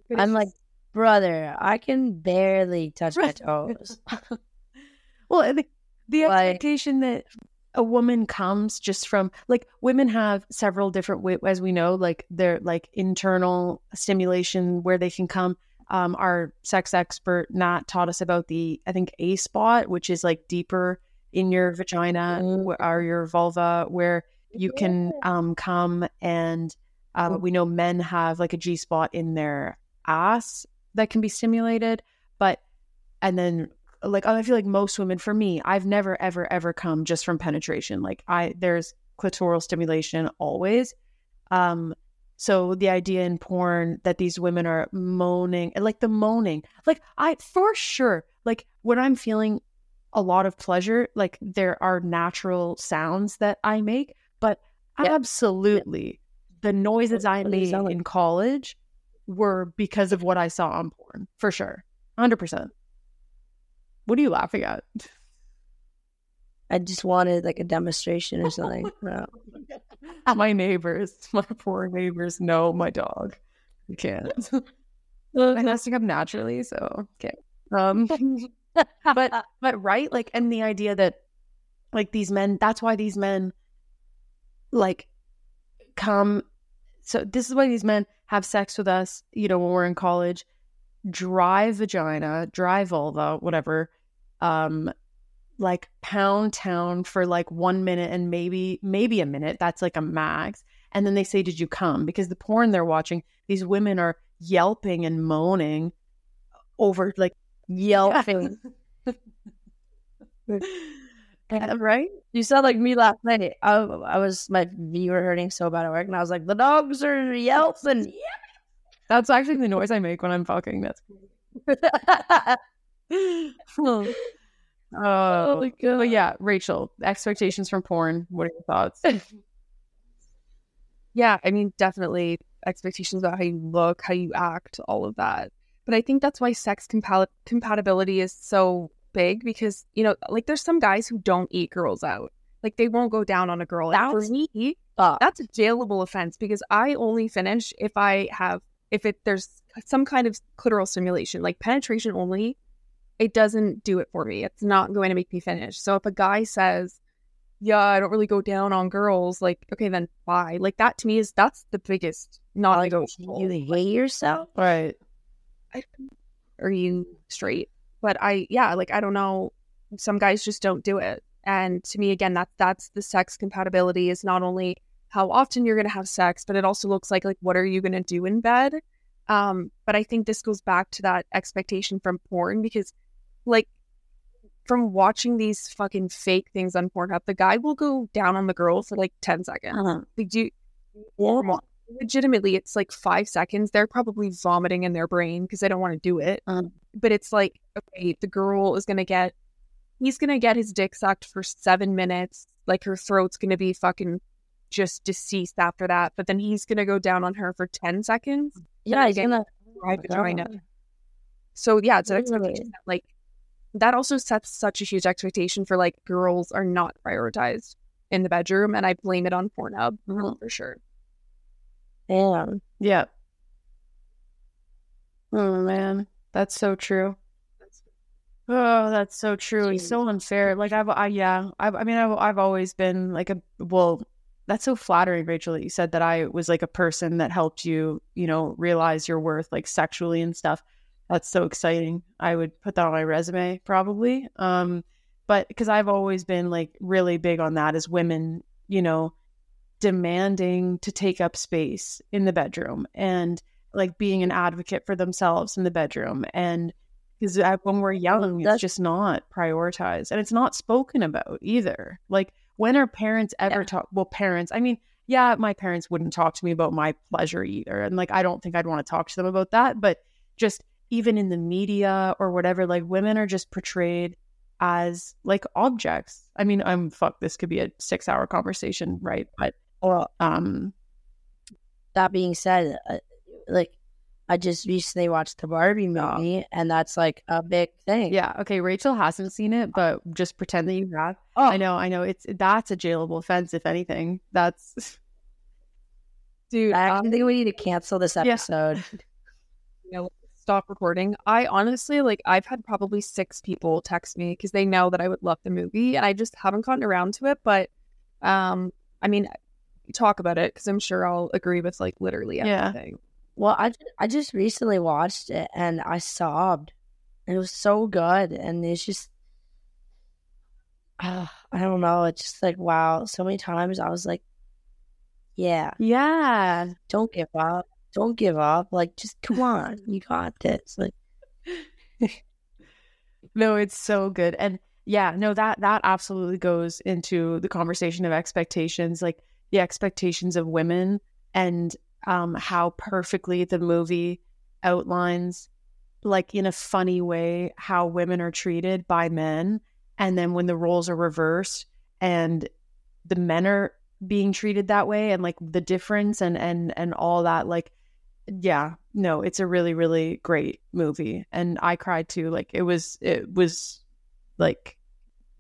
But I'm like, just- brother, I can barely touch my Right. toes. Well, and the, Like- expectation that a woman comes just from like women have several different ways, as we know, like their like internal stimulation where they can come. Um, our sex expert Nat taught us about the I think A spot, which is like deeper in your vagina Mm. wh- or your vulva, where you can um come and um, we know men have like a G spot in their ass that can be stimulated, but and then like I feel like most women, for me, I've never ever ever come just from penetration. Like I there's clitoral stimulation always. Um, so the idea in porn that these women are moaning like the moaning, like I for sure, like when I'm feeling a lot of pleasure, like there are natural sounds that I make, but Yeah. absolutely the noises I made in college were because of what I saw on porn, for sure. 100%. What are you laughing at? I just wanted like a demonstration or something. No. my neighbors, my poor neighbors know my dog. You can't. I has to come naturally, so okay. Um, but but right, like, and the idea that like these men, that's why these men like come. So this is why these men have sex with us. You know, when we're in college, dry vagina, dry vulva, whatever, um, like pound town for like one minute and maybe maybe a minute. That's like a max. And then they say, "Did you come?" Because the porn they're watching, these women are yelping and moaning over like Yelping. Right? You sound like me last night. I, I was my viewer hurting so bad at work, and I was like, the dogs are yelping. That's actually the noise I make when I'm fucking. That's oh, oh my god. but yeah, Rachel, expectations from porn. What are your thoughts? Yeah, I mean, definitely expectations about how you look, how you act, all of that. But I think that's why sex compa- compatibility is so big because, you know, like there's some guys who don't eat girls out. Like they won't go down on a girl. And for That's- me, Fuck. that's a jailable offense because I only finish if I have if it there's some kind of clitoral stimulation, like penetration only. It doesn't do it for me. It's not going to make me finish. So if a guy says, "Yeah, I don't really go down on girls," like okay, then why? Like that to me is that's the biggest not Like, negotiable. you hate yourself? right. Are you straight? But I yeah, like I don't know. Some guys just don't do it. And to me, again, that that's the sex compatibility is not only how often you're gonna have sex, but it also looks like like what are you gonna do in bed. Um, but I think this goes back to that expectation from porn because, like, from watching these fucking fake things on Pornhub, the guy will go down on the girl for like ten seconds. Uh-huh. They do legitimately it's like five seconds they're probably vomiting in their brain because they don't want to do it Um. but it's like okay the girl is gonna get he's gonna get his dick sucked for seven minutes like her throat's gonna be fucking just deceased after that but then he's gonna go down on her for 10 seconds Yeah, he's gonna. dry vagina so yeah it's an expectation that, like that also sets such a huge expectation for like girls are not prioritized in the bedroom and i blame it on pornhub Mhm. for sure Damn. Yeah. Oh man, that's so true. Oh, that's so true. It's so unfair. Like I've, I yeah, I've, I mean, I've, I've always been like a well. That's so flattering, Rachel, that you said that I was like a person that helped you, you know, realize your worth, like sexually and stuff. That's so exciting. I would put that on my resume probably. Um, but because I've always been like really big on that as women, you know, demanding to take up space in the bedroom and like being an advocate for themselves in the bedroom and because when we're young That's- it's just not prioritized and it's not spoken about either like when are parents ever Yeah. talk well parents i mean yeah my parents wouldn't talk to me about my pleasure either and like i don't think i'd want to talk to them about that but just even in the media or whatever like women are just portrayed as like objects. I mean i'm fuck this could be a six hour conversation right? But Well, um that being said, uh, like I just recently watched the Barbie movie, and that's like a big thing. yeah okay rachel hasn't seen it but just pretend that you have. Oh, i know i know it's that's a jailable offense if anything. That's dude I um, think we need to cancel this episode. know, stop recording. I honestly like I've had probably six people text me because they know that I would love the movie and I just haven't gotten around to it. But um, I mean, talk about it because I'm sure I'll agree with like literally Yeah. everything. Well, I I just recently watched it, and I sobbed. It was so good, and it's just. Uh, I don't know. It's just like wow. So many times I was like, "Yeah, yeah don't give up. Don't give up. Like, just come on, you got this." Like, no it's so good and yeah no that that absolutely goes into the conversation of expectations like the expectations of women and um how perfectly the movie outlines like in a funny way how women are treated by men and then when the roles are reversed and the men are being treated that way and like the difference and and and all that like yeah no it's a really really great movie and i cried too like it was it was like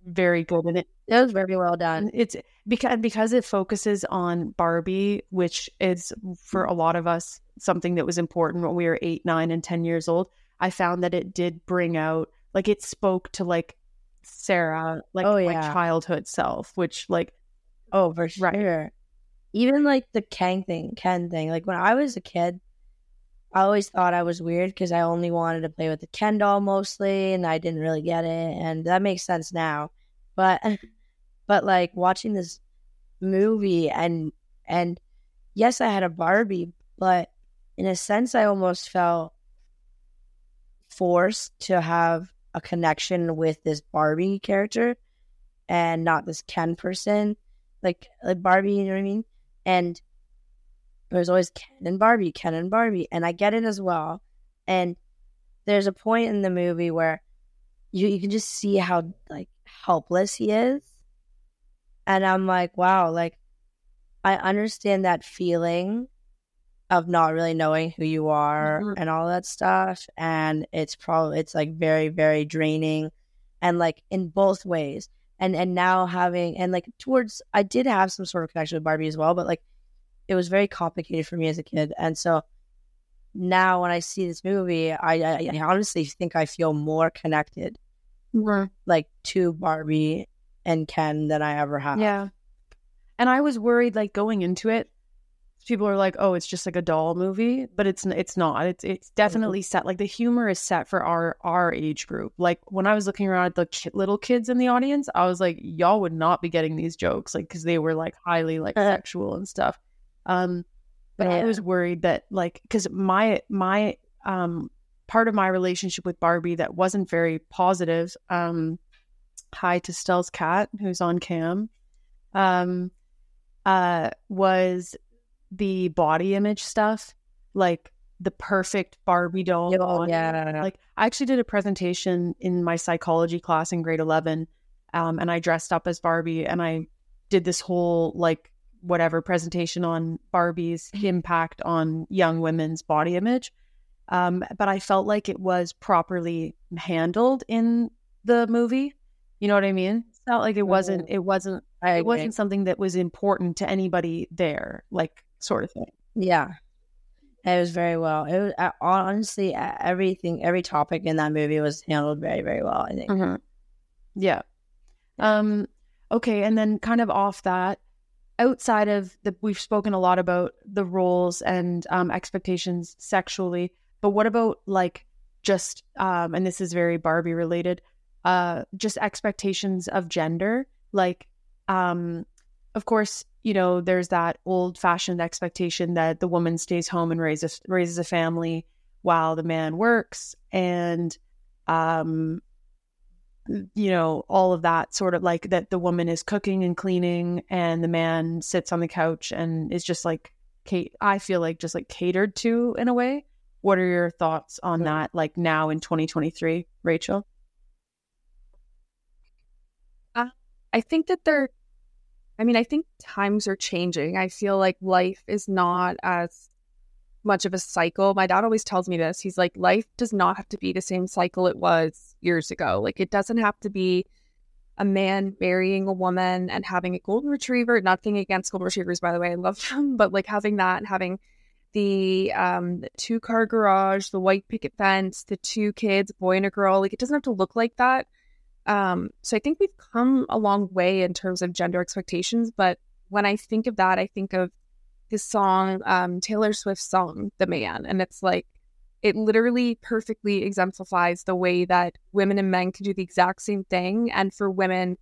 very good and it it was very well done. it's because because it focuses on barbie which is for a lot of us something that was important when we were eight nine and ten years old i found that it did bring out like it spoke to like sarah like Oh, my childhood self which like Oh, for Right. sure. Even like the Ken thing, Ken thing. Like when I was a kid, I always thought I was weird because I only wanted to play with the Ken doll mostly, and I didn't really get it, and that makes sense now. But, but like watching this movie and and yes, I had a Barbie, but in a sense, I almost felt forced to have a connection with this Barbie character and not this Ken person, like like Barbie. You know what I mean? And there's always Ken and Barbie, Ken and Barbie, and I get it as well. And there's a point in the movie where you you can just see how like helpless he is, and I'm like, wow, like I understand that feeling of not really knowing who you are Mhm. and all that stuff, and it's probably it's like very very draining, and like in both ways. And and now having and like towards I did have some sort of connection with Barbie as well, but like it was very complicated for me as a kid. And so now when I see this movie, I, I, I honestly think I feel more connected mm-hmm. like to Barbie and Ken than I ever have. Yeah. And I was worried like going into it people are like, "Oh, it's just like a doll movie," but it's it's not. It's it's mm-hmm. definitely set like the humor is set for our our age group. Like when I was looking around at the ki- little kids in the audience, I was like, "Y'all would not be getting these jokes like cuz they were like highly like sexual and stuff." Um but I was worried that like cuz my my um part of my relationship with Barbie that wasn't very positive um hi to Stell's cat who's on cam um uh was the body image stuff like the perfect barbie doll Oh, yeah. like i actually did a presentation in my psychology class in grade 11 um, and i dressed up as barbie and i did this whole like whatever presentation on barbie's impact on young women's body image um, but i felt like it was properly handled in the movie you know what i mean it felt like it wasn't it wasn't I it wasn't something that was important to anybody there, like sort of thing. Yeah. It was very well. It was uh, honestly everything, every topic in that movie was handled very, very well. I think. Yeah. Um. Okay, and then kind of off that, outside of the, we've spoken a lot about the roles and um, expectations sexually, but what about like just um, and this is very Barbie related, uh, just expectations of gender, like um, of course, you know, there's that old fashioned expectation that the woman stays home and raises raises a family while the man works, and um, you know, all of that sort of like that the woman is cooking and cleaning, and the man sits on the couch and is just like Kate. I feel like just like catered to in a way. What are your thoughts on that? Like now in 2023, Rachel? Uh, I think that they're, I mean, I think times are changing. I feel like life is not as much of a cycle. My dad always tells me this. He's like, life does not have to be the same cycle it was years ago. Like, it doesn't have to be a man marrying a woman and having a golden retriever. Nothing against golden retrievers, by the way. I love them, but like having that and having the um two car garage, the white picket fence, the two kids, boy and a girl. Like, it doesn't have to look like that. Um, so I think we've come a long way in terms of gender expectations. But when I think of that, I think of this song, um, Taylor Swift's song, The Man. And it's like, it literally perfectly exemplifies the way that women and men can do the exact same thing. And for women,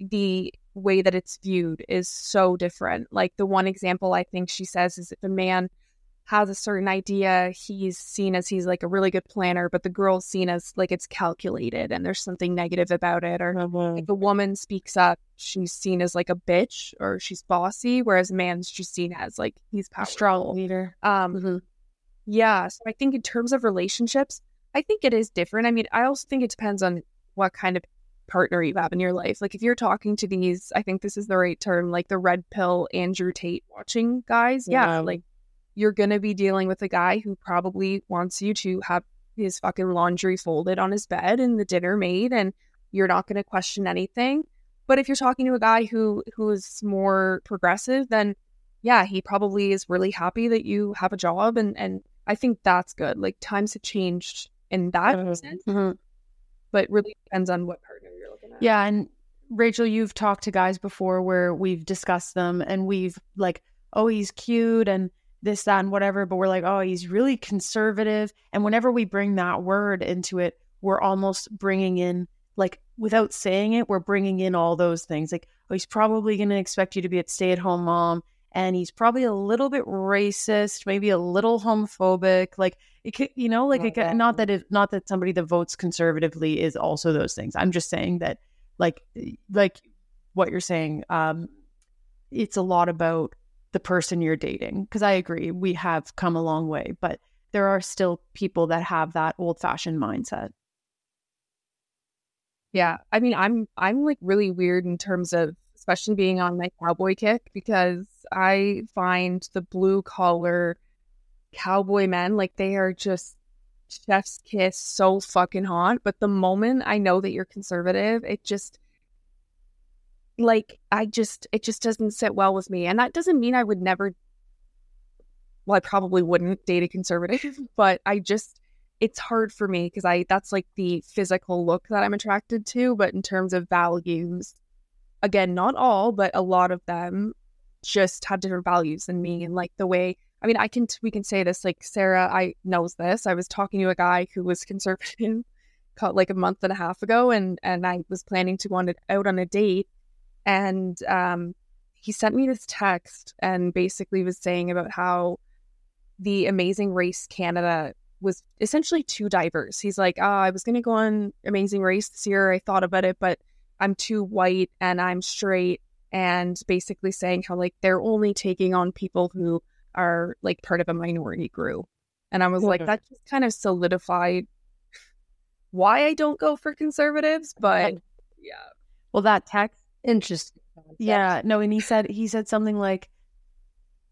the way that it's viewed is so different. Like the one example I think she says is if a man has a certain idea, he's seen as he's like a really good planner, but the girl's seen as like it's calculated and there's something negative about it. Or if a woman speaks up, she's seen as like a bitch or she's bossy, whereas a man's just seen as like he's powerful. strong leader. Um, Mhm. yeah. So I think in terms of relationships, I think it is different. I mean, I also think it depends on what kind of partner you have in your life. Like if you're talking to these, I think this is the right term, like the red pill Andrew Tate watching guys. Yeah. Yeah. Like you're going to be dealing with a guy who probably wants you to have his fucking laundry folded on his bed and the dinner made and you're not going to question anything. But if you're talking to a guy who who is more progressive, then yeah, he probably is really happy that you have a job and and I think that's good. Like times have changed in that Mhm. sense, Mhm. but really depends on what partner you're looking at. Yeah, and Rachel, you've talked to guys before where we've discussed them and we've like, oh, he's cute and this, that, and whatever, but we're like, oh, he's really conservative. And whenever we bring that word into it, we're almost bringing in, like, without saying it, we're bringing in all those things. Like, oh, he's probably going to expect you to be a stay at home mom. And he's probably a little bit racist, maybe a little homophobic. Like, it could, you know, like, Not it could, not that it, not that somebody that votes conservatively is also those things. I'm just saying that, like, like what you're saying, um, it's a lot about the person you're dating. Because I agree, we have come a long way, but there are still people that have that old fashioned mindset. Yeah. I mean, I'm I'm like really weird in terms of especially being on my cowboy kick because I find the blue collar cowboy men like they are just chef's kiss so fucking hot. But the moment I know that you're conservative, it just like I just it just doesn't sit well with me. And that doesn't mean I would never well, I probably wouldn't date a conservative, but I just it's hard for me because I that's like the physical look that I'm attracted to. But in terms of values, again, not all, but a lot of them just have different values than me. And like the way I mean, I can we can say this like Sarah, I knows this. I was talking to a guy who was conservative like a month and a half ago and and I was planning to go on out on a date and um he sent me this text and basically was saying about how the Amazing Race Canada was essentially too diverse. He's like, oh, I was going to go on Amazing Race this year. I thought about it, but I'm too white and I'm straight. And basically saying how, like, they're only taking on people who are like part of a minority group. And I was like, that just kind of solidified why I don't go for conservatives. But yeah. Well, that text, Interesting. yeah, no, and he said he said something like,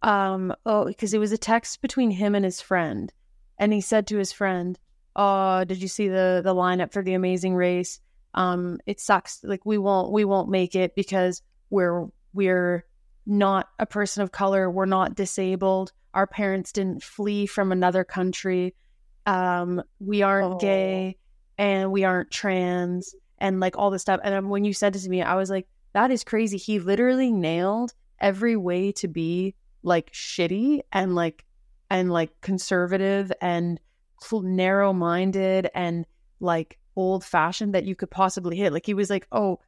um, oh, because it was a text between him and his friend, and he said to his friend, "Oh, did you see the the lineup for the Amazing Race? Um, it sucks. Like we won't we won't make it because we're we're not a person of color. We're not disabled. Our parents didn't flee from another country. Um, we aren't Oh. gay, and we aren't trans, and like all this stuff. And um, when you said it to me, I was like, that is crazy. He literally nailed every way to be like shitty and like and like conservative and narrow minded and like old fashioned that you could possibly hit. Like he was like, oh,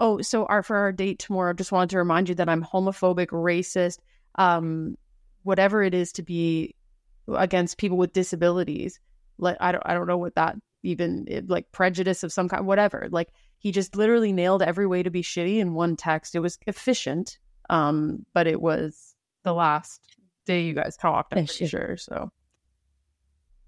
oh, so our for our date tomorrow, I just wanted to remind you that I'm homophobic, racist, um, whatever it is to be against people with disabilities. Like I don't I don't know what that even like prejudice of some kind, whatever. Like he just literally nailed every way to be shitty in one text. It was efficient, um, but it was the last day you guys talked. I'm pretty sure. So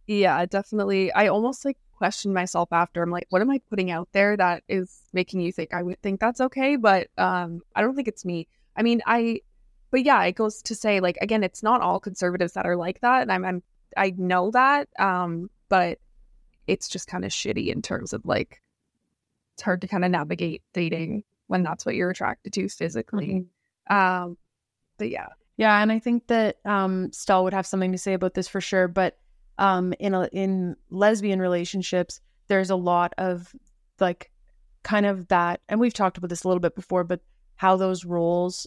Yeah, definitely. I almost like questioned myself after. I'm like, what am I putting out there that is making you think I would think that's okay? But um, I don't think it's me. I mean, I, but yeah, it goes to say like again, it's not all conservatives that are like that, and I'm, I'm I know that. Um, but it's just kind of shitty in terms of like it's hard to kind of navigate dating when that's what you're attracted to physically. Um, but yeah, Yeah, and I think that um Stell would have something to say about this for sure. But um in a, in lesbian relationships, there's a lot of like kind of that, and we've talked about this a little bit before, but how those roles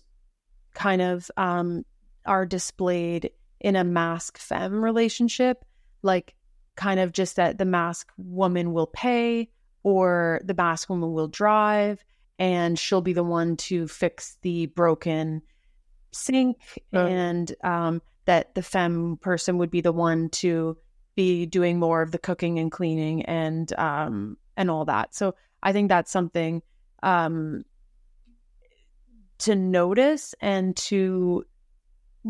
kind of um are displayed in a masc femme relationship, like kind of just that the masc woman will pay or the woman will drive and she'll be the one to fix the broken sink Right. and um, that the femme person would be the one to be doing more of the cooking and cleaning and um, and all that. So I think that's something um, to notice and to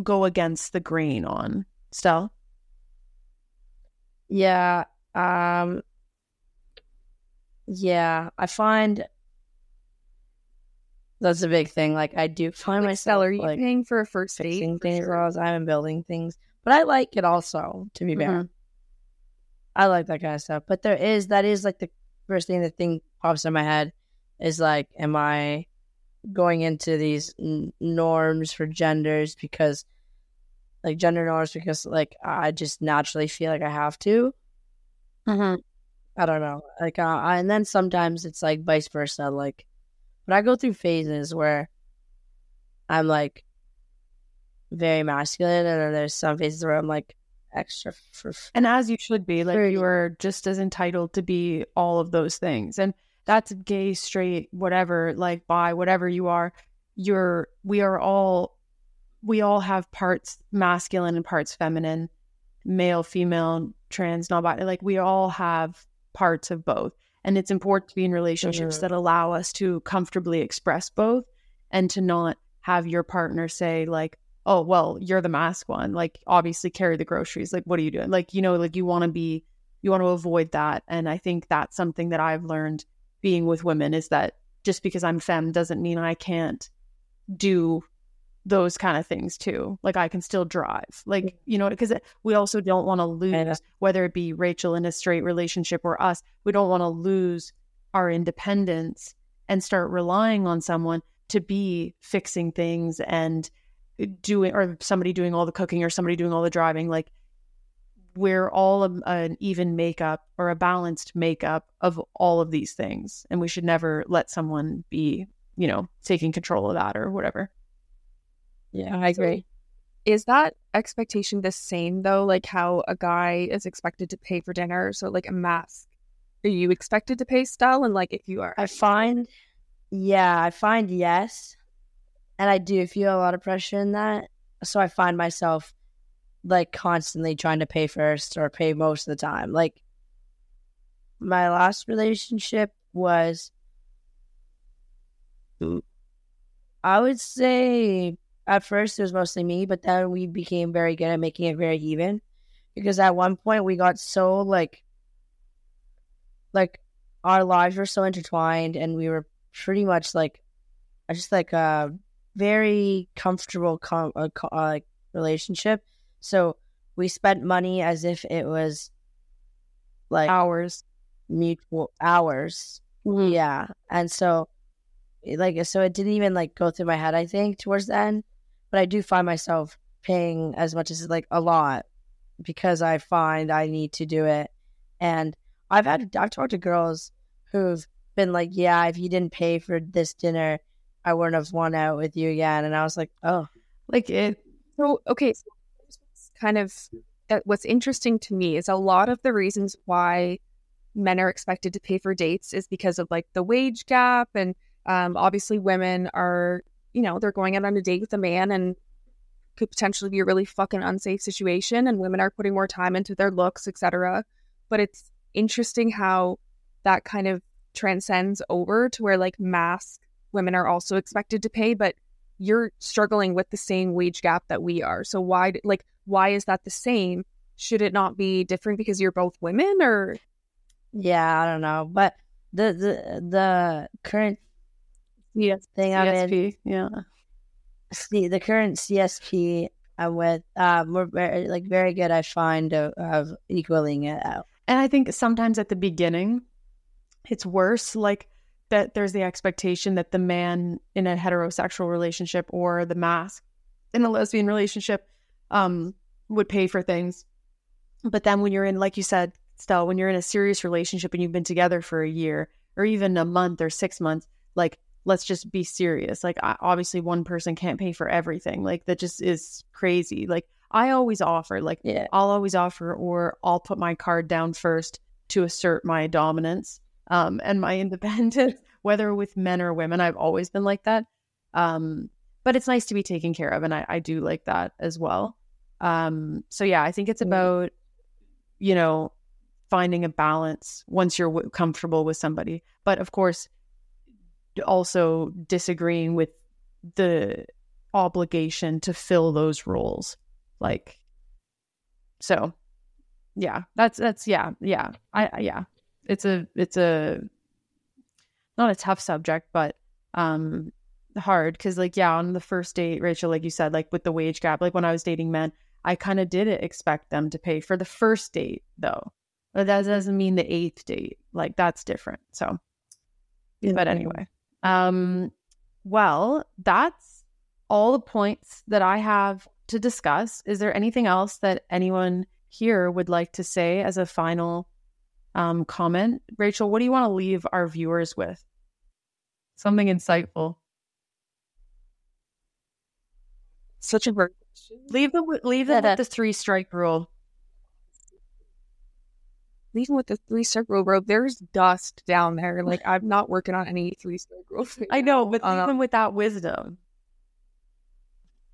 go against the grain on. still Yeah. Um yeah, I find that's a big thing. Like I do find like, myself are you like paying for a first date? fixing for things sure? the time building things. But I like it also, to be fair. Mhm. I like that kind of stuff. But there is that is like the first thing that thing pops in my head is like, am I going into these n- norms for genders because like gender norms because like I just naturally feel like I have to. Mm-hmm. I don't know. Like, uh, I- and then sometimes it's like vice versa. Like, but I go through phases where I'm like, very masculine, and then there's some phases where I'm like extra. For, And as you should be, like you are just as entitled to be all of those things. And that's gay, straight, whatever, like bi, whatever you are, you're we are all we all have parts masculine and parts feminine, male, female, trans, non binary. Like we all have parts of both. And it's important to be in relationships Mhm. that allow us to comfortably express both and to not have your partner say, like, oh, well, you're the masc one. Like, obviously carry the groceries. Like, what are you doing? Like, you know, like you want to be, you want to avoid that. And I think that's something that I've learned being with women is that just because I'm femme doesn't mean I can't do those kind of things too. Like I can still drive. Like, you know, because we also don't want to lose, whether it be Rachel in a straight relationship or us, we don't want to lose our independence and start relying on someone to be fixing things and uh, doing, or somebody doing all the cooking or somebody doing all the driving. Like, we're all a, an even makeup or a balanced makeup of all of these things. And we should never let someone be, you know, taking control of that or whatever. Yeah, I agree. Is that expectation the same though? Like how a guy is expected to pay for dinner? So like a masc. Are you expected to pay still? And like if you are I find, yeah, I find yes, and I do feel a lot of pressure in that. So I find myself like constantly trying to pay first or pay most of the time. Like my last relationship was, I would say at first it was mostly me, but then we became very good at making it very even. Because at one point we got so like, like our lives were so intertwined, and we were pretty much like, I just like a very comfortable com- uh, co- uh, like relationship. So we spent money as if it was like Hours. mutual hours. Yeah. And so like so it didn't even like go through my head, I think, towards the end. But I do find myself paying as much as like a lot because I find I need to do it. And I've had I've talked to girls who've been like, Yeah, if you didn't pay for this dinner, I wouldn't have won out with you again. And I was like, Oh, Like it, So okay, so kind of what's interesting to me is a lot of the reasons why men are expected to pay for dates is because of like the wage gap and um, obviously women are you know they're going out on a date with a man and could potentially be a really fucking unsafe situation and women are putting more time into their looks etc but it's interesting how that kind of transcends over to where like masc women are also expected to pay but you're struggling with the same wage gap that we are. So why like why is that the same? Should it not be different because you're both women or yeah, I don't know. But the the the current yes. thing I'm in CSP. Yeah. see the current CSP I'm with, um, we're very like very good. I find of, of equaling it out. And I think sometimes at the beginning, it's worse. Like that there's the expectation that the man in a heterosexual relationship or the masc in a lesbian relationship um, would pay for things. But then when you're in, like you said, Stella, when you're in a serious relationship and you've been together for a year or even a month or six months, like let's just be serious. Like I, obviously one person can't pay for everything. Like that just is crazy. Like I always offer, like Yeah, I'll always offer, or I'll put my card down first to assert my dominance um, and my independence, whether with men or women. I've always been like that. Um, but it's nice to be taken care of, and I, I do like that as well. Um, so yeah, I think it's Mm. about you know finding a balance once you're w- comfortable with somebody, but of course also disagreeing with the obligation to fill those roles like so yeah that's that's yeah yeah i yeah it's a it's a not a tough subject but um hard because like yeah on the first date rachel like you said like with the wage gap like when i was dating men i kind of did expect them to pay for the first date though but that doesn't mean the eighth date like that's different so but anyway um well that's all the points that i have to discuss. Is there anything else that anyone here would like to say as a final um, comment? Rachel what do you want to leave our viewers with? Something insightful. Such a ver- Leave them with, leave them with the three strike rule. Leaving with the three circle bro. There's dust down there. Like I'm not working on any three circles. right I know, but Um, them with that wisdom.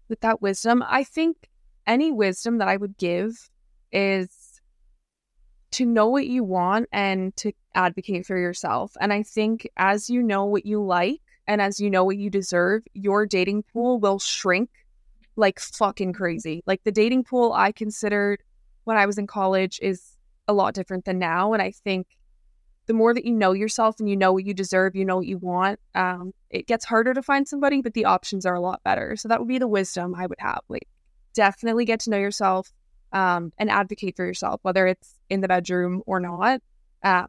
with that wisdom, I think any wisdom that I would give is to know what you want and to advocate for yourself. And I think as you know what you like and as you know what you deserve, your dating pool will shrink like fucking crazy. Like the dating pool I considered when I was in college is a lot different than now. And I think the more that you know yourself and you know what you deserve, you know what you want, um, it gets harder to find somebody, but the options are a lot better. So that would be the wisdom I would have. Like, definitely get to know yourself um, and advocate for yourself, whether it's in the bedroom or not. Um,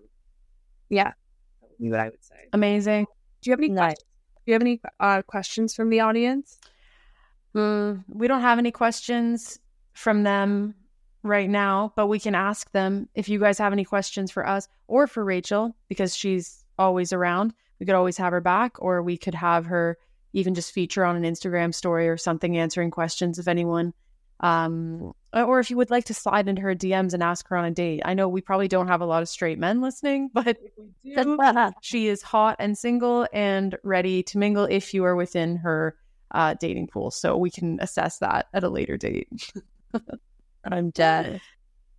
yeah, that would be what I would say. Amazing. Do you have any? Nice. Do you have any uh, questions from the audience? Mm, we don't have any questions from them right now, but we can ask them if you guys have any questions for us or for Rachel because she's always around. We could always have her back, or we could have her even just feature on an Instagram story or something answering questions if anyone. Um, or if you would like to slide into her DMs and ask her on a date. I know we probably don't have a lot of straight men listening, but if we do, she is hot and single and ready to mingle if you are within her uh, dating pool. So we can assess that at a later date. I'm dead.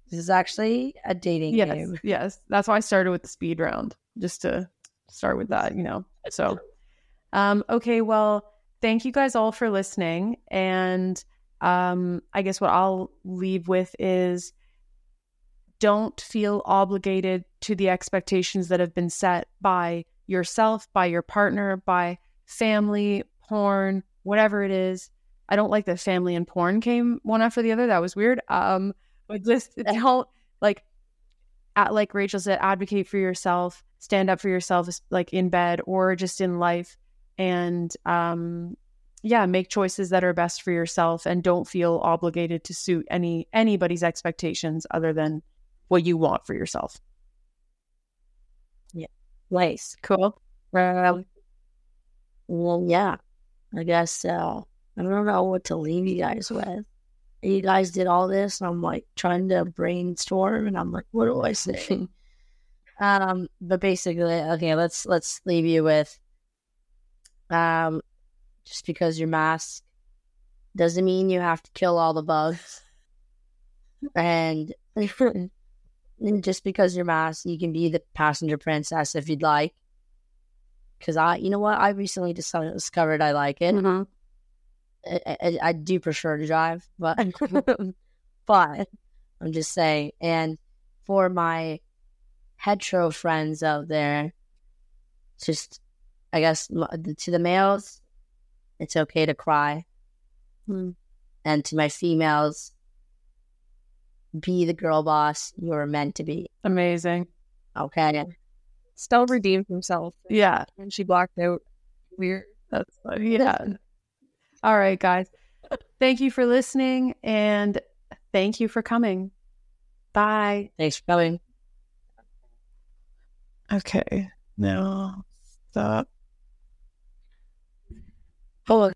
This is actually a dating yes, game. yes. That's why I started with the speed round, just to start with that, you know. So, um, okay, well, thank you guys all for listening. And um, I guess what I'll leave with is don't feel obligated to the expectations that have been set by yourself, by your partner, by family, porn, whatever it is. I don't like that family and porn came one after the other. That was weird. Um, but just don't like, at, like Rachel said, advocate for yourself, stand up for yourself, like in bed or just in life, and um, yeah, make choices that are best for yourself, and don't feel obligated to suit any anybody's expectations other than what you want for yourself. Yeah, nice. Cool. Um, well, yeah. I guess uh, I don't know what to leave you guys with. You guys did all this, and I'm like trying to brainstorm, and I'm like, what do I say? um, but basically, okay, let's let's leave you with, um, just because your masc doesn't mean you have to kill all the bugs, and just because you're masked, you can be the passenger princess if you'd like. Because I, you know what, I recently discovered I like it. Mm-hmm. I, I, I do prefer to drive, but but I'm just saying. And for my hetero friends out there, just I guess to the males, it's okay to cry, hmm. and to my females, be the girl boss you're meant to be. Amazing. Okay, Stella redeemed himself Yeah. when she blacked out. Weird. That's yeah. All right, guys. Thank you for listening and thank you for coming. Bye. thanks for coming. Okay. Now stop. Hold on.